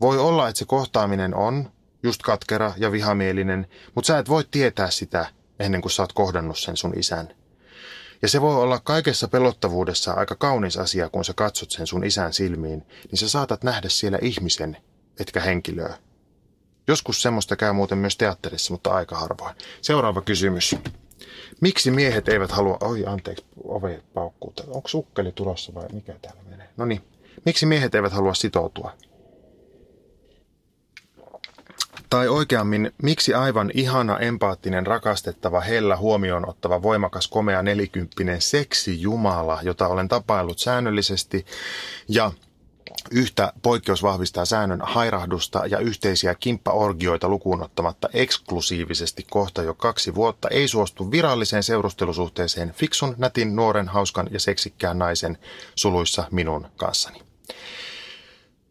Voi olla, että se kohtaaminen on just katkera ja vihamielinen, mutta sä et voi tietää sitä ennen kuin sä oot kohdannut sen sun isän. Ja se voi olla kaikessa pelottavuudessa aika kaunis asia, kun sä katsot sen sun isän silmiin, niin sä saatat nähdä siellä ihmisen, etkä henkilöä. Joskus semmoista käy muuten myös teatterissa, mutta aika harvoin. Seuraava kysymys. Miksi miehet eivät halua... Oi, anteeksi, ove paukkuu. Onko sukkeli tulossa vai mikä täällä menee? No niin. Miksi miehet eivät halua sitoutua? Tai oikeammin, miksi aivan ihana, empaattinen, rakastettava, hellä, huomioon ottava, voimakas, komea, nelikymppinen seksijumala, jota olen tapaillut säännöllisesti ja Yhtä poikkeus vahvistaa säännön hairahdusta ja yhteisiä kimppaorgioita lukuun ottamatta eksklusiivisesti kohta jo kaksi vuotta ei suostu viralliseen seurustelusuhteeseen fiksun, nätin, nuoren, hauskan ja seksikkään naisen suluissa minun kanssani.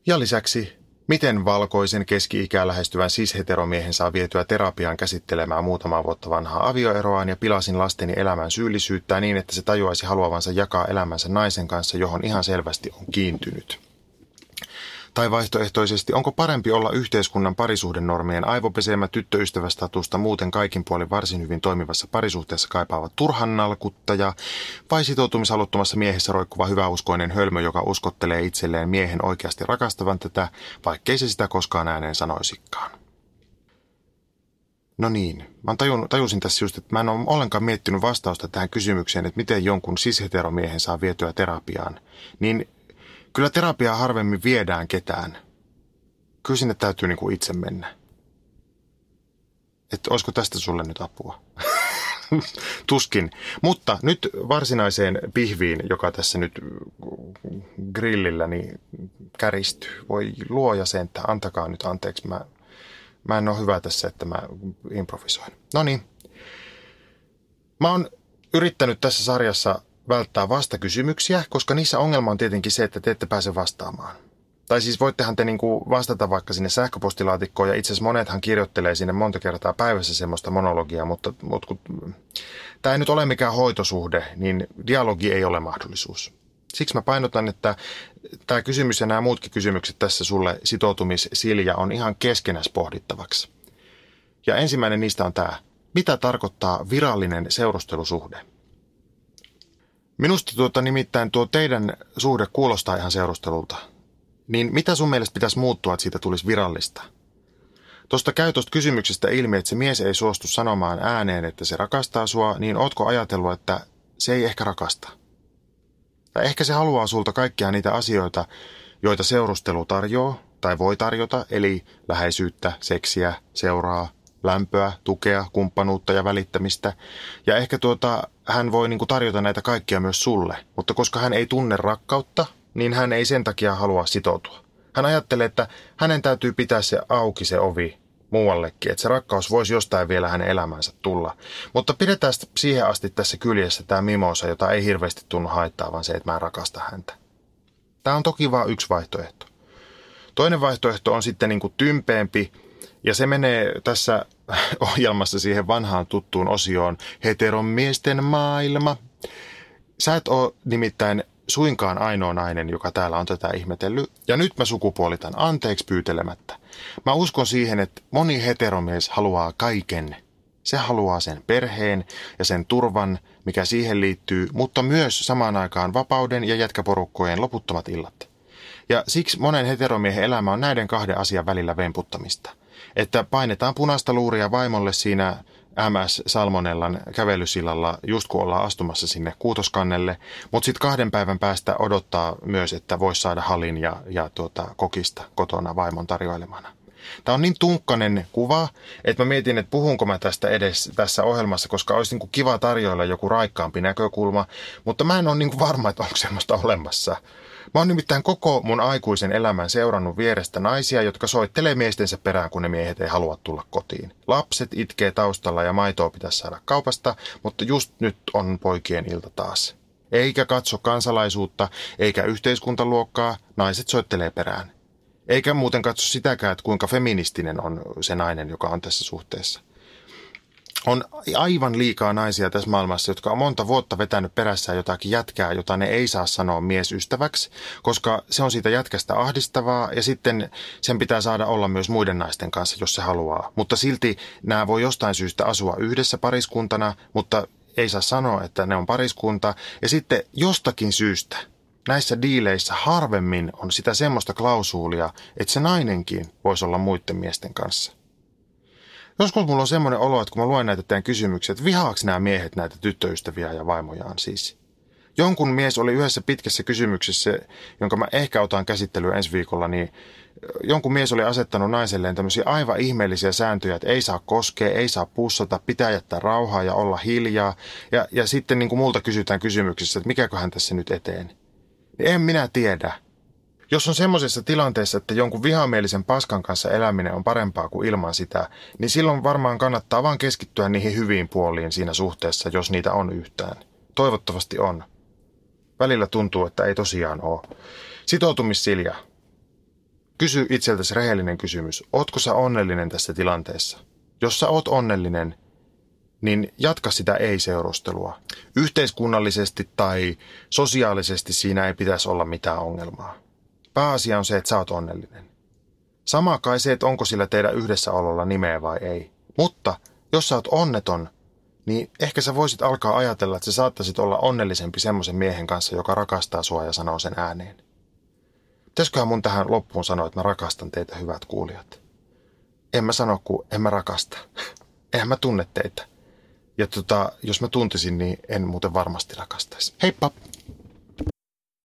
Ja lisäksi, miten valkoisen keski-ikää lähestyvän sis-heteromiehen saa vietyä terapiaan käsittelemään muutama vuotta vanhaa avioeroaan ja pilasin lasteni elämän syyllisyyttä niin, että se tajuaisi haluavansa jakaa elämänsä naisen kanssa, johon ihan selvästi on kiintynyt. Tai vaihtoehtoisesti, onko parempi olla yhteiskunnan parisuhdenormien aivopeseemä tyttöystävästatusta muuten kaikin puolin varsin hyvin toimivassa parisuhteessa kaipaava turhan nalkuttaja, vai sitoutumishaluttomassa miehessä roikkuva hyväuskoinen hölmö, joka uskottelee itselleen miehen oikeasti rakastavan tätä, vaikkei se sitä koskaan ääneen sanoisikaan. No niin, mä tajun, tajusin tässä just, että mä en ole ollenkaan miettinyt vastausta tähän kysymykseen, että miten jonkun sisheteromiehen saa vietyä terapiaan. Niin Kyllä terapiaa harvemmin viedään ketään. Kyllä sinne täytyy niin kuin itse mennä. Että olisiko tästä sulle nyt apua? Tuskin. Mutta nyt varsinaiseen pihviin, joka tässä nyt grillillä niin käristyy. Voi luoja sen, että antakaa nyt anteeksi. Mä, mä en ole hyvä tässä, että mä improvisoin. No niin. Mä oon yrittänyt tässä sarjassa välttää vastakysymyksiä, koska niissä ongelma on tietenkin se, että te ette pääse vastaamaan. Tai siis voittehan te niinku vastata vaikka sinne sähköpostilaatikkoon, ja itse asiassa monethan kirjoittelee sinne monta kertaa päivässä semmoista monologiaa, mutta, mutta kun tämä ei nyt ole mikään hoitosuhde, niin dialogi ei ole mahdollisuus. Siksi mä painotan, että tämä kysymys ja nämä muutkin kysymykset tässä sulle sitoutumissilja on ihan keskenäs pohdittavaksi. Ja ensimmäinen niistä on tämä. Mitä tarkoittaa virallinen seurustelusuhde? Minusta tuota, nimittäin tuo teidän suhde kuulostaa ihan seurustelulta. Niin mitä sun mielestä pitäisi muuttua, että siitä tulisi virallista? Tuosta käy tuosta kysymyksestä ilmi, että se mies ei suostu sanomaan ääneen, että se rakastaa sua, niin ootko ajatellut, että se ei ehkä rakasta? Tai ehkä se haluaa sulta kaikkia niitä asioita, joita seurustelu tarjoaa tai voi tarjota, eli läheisyyttä, seksiä, seuraa, lämpöä, tukea, kumppanuutta ja välittämistä. Ja ehkä tuota, hän voi niin kuin tarjota näitä kaikkia myös sulle, mutta koska hän ei tunne rakkautta, niin hän ei sen takia halua sitoutua. Hän ajattelee, että hänen täytyy pitää se auki se ovi muuallekin, että se rakkaus voisi jostain vielä hänen elämänsä tulla. Mutta pidetään siihen asti tässä kyljessä tämä mimosa, jota ei hirveästi tunnu haittaa, vaan se, että mä en rakasta häntä. Tämä on toki vain yksi vaihtoehto. Toinen vaihtoehto on sitten niin kuin tympeempi, ja se menee tässä ohjelmassa siihen vanhaan tuttuun osioon heteromiesten maailma. Sä et ole nimittäin suinkaan ainoa nainen, joka täällä on tätä ihmetellyt. Ja nyt mä sukupuolitan anteeksi pyytelemättä. Mä uskon siihen, että moni heteromies haluaa kaiken. Se haluaa sen perheen ja sen turvan, mikä siihen liittyy, mutta myös samaan aikaan vapauden ja jätkäporukkojen loputtomat illat. Ja siksi monen heteromiehen elämä on näiden kahden asian välillä vemputtamista että painetaan punaista luuria vaimolle siinä MS Salmonellan kävelysillalla just kun ollaan astumassa sinne kuutoskannelle, mutta sitten kahden päivän päästä odottaa myös, että voisi saada halin ja, ja tuota, kokista kotona vaimon tarjoilemana. Tämä on niin tunkkanen kuva, että mä mietin, että puhunko mä tästä edes tässä ohjelmassa, koska olisi niin kuin kiva tarjoilla joku raikkaampi näkökulma, mutta mä en ole niin kuin varma, että onko semmoista olemassa. Mä oon nimittäin koko mun aikuisen elämän seurannut vierestä naisia, jotka soittelee miestensä perään, kun ne miehet ei halua tulla kotiin. Lapset itkee taustalla ja maitoa pitäisi saada kaupasta, mutta just nyt on poikien ilta taas. Eikä katso kansalaisuutta, eikä yhteiskuntaluokkaa, naiset soittelee perään. Eikä muuten katso sitäkään, että kuinka feministinen on se nainen, joka on tässä suhteessa. On aivan liikaa naisia tässä maailmassa, jotka on monta vuotta vetänyt perässään jotakin jätkää, jota ne ei saa sanoa miesystäväksi, koska se on siitä jätkästä ahdistavaa ja sitten sen pitää saada olla myös muiden naisten kanssa, jos se haluaa. Mutta silti nämä voi jostain syystä asua yhdessä pariskuntana, mutta ei saa sanoa, että ne on pariskunta. Ja sitten jostakin syystä näissä diileissä harvemmin on sitä semmoista klausuulia, että se nainenkin voisi olla muiden miesten kanssa. Joskus mulla on semmoinen olo, että kun mä luen näitä teidän kysymyksiä, että vihaaks nämä miehet näitä tyttöystäviä ja vaimojaan siis. Jonkun mies oli yhdessä pitkässä kysymyksessä, jonka mä ehkä otan käsittelyä ensi viikolla, niin jonkun mies oli asettanut naiselleen tämmöisiä aivan ihmeellisiä sääntöjä, että ei saa koskea, ei saa pussata, pitää jättää rauhaa ja olla hiljaa. Ja, ja sitten niin kuin multa kysytään kysymyksissä, että mikäköhän tässä nyt eteen. Niin en minä tiedä. Jos on semmoisessa tilanteessa, että jonkun vihamielisen paskan kanssa eläminen on parempaa kuin ilman sitä, niin silloin varmaan kannattaa vaan keskittyä niihin hyviin puoliin siinä suhteessa, jos niitä on yhtään. Toivottavasti on. Välillä tuntuu, että ei tosiaan ole. Sitoutumissilja. Kysy itseltäsi rehellinen kysymys. Ootko sä onnellinen tässä tilanteessa? Jos sä oot onnellinen, niin jatka sitä ei-seurustelua. Yhteiskunnallisesti tai sosiaalisesti siinä ei pitäisi olla mitään ongelmaa. Pääasia on se, että sä oot onnellinen. Sama kai se, että onko sillä teidän yhdessäololla nimeä vai ei. Mutta jos sä oot onneton, niin ehkä sä voisit alkaa ajatella, että sä saattaisit olla onnellisempi semmoisen miehen kanssa, joka rakastaa sua ja sanoo sen ääneen. Pitäisiköhän mun tähän loppuun sanoa, että mä rakastan teitä, hyvät kuulijat? En mä sano, kun en mä rakasta. Eihän mä tunne teitä. Ja tota, jos mä tuntisin, niin en muuten varmasti rakastaisi. Heippa!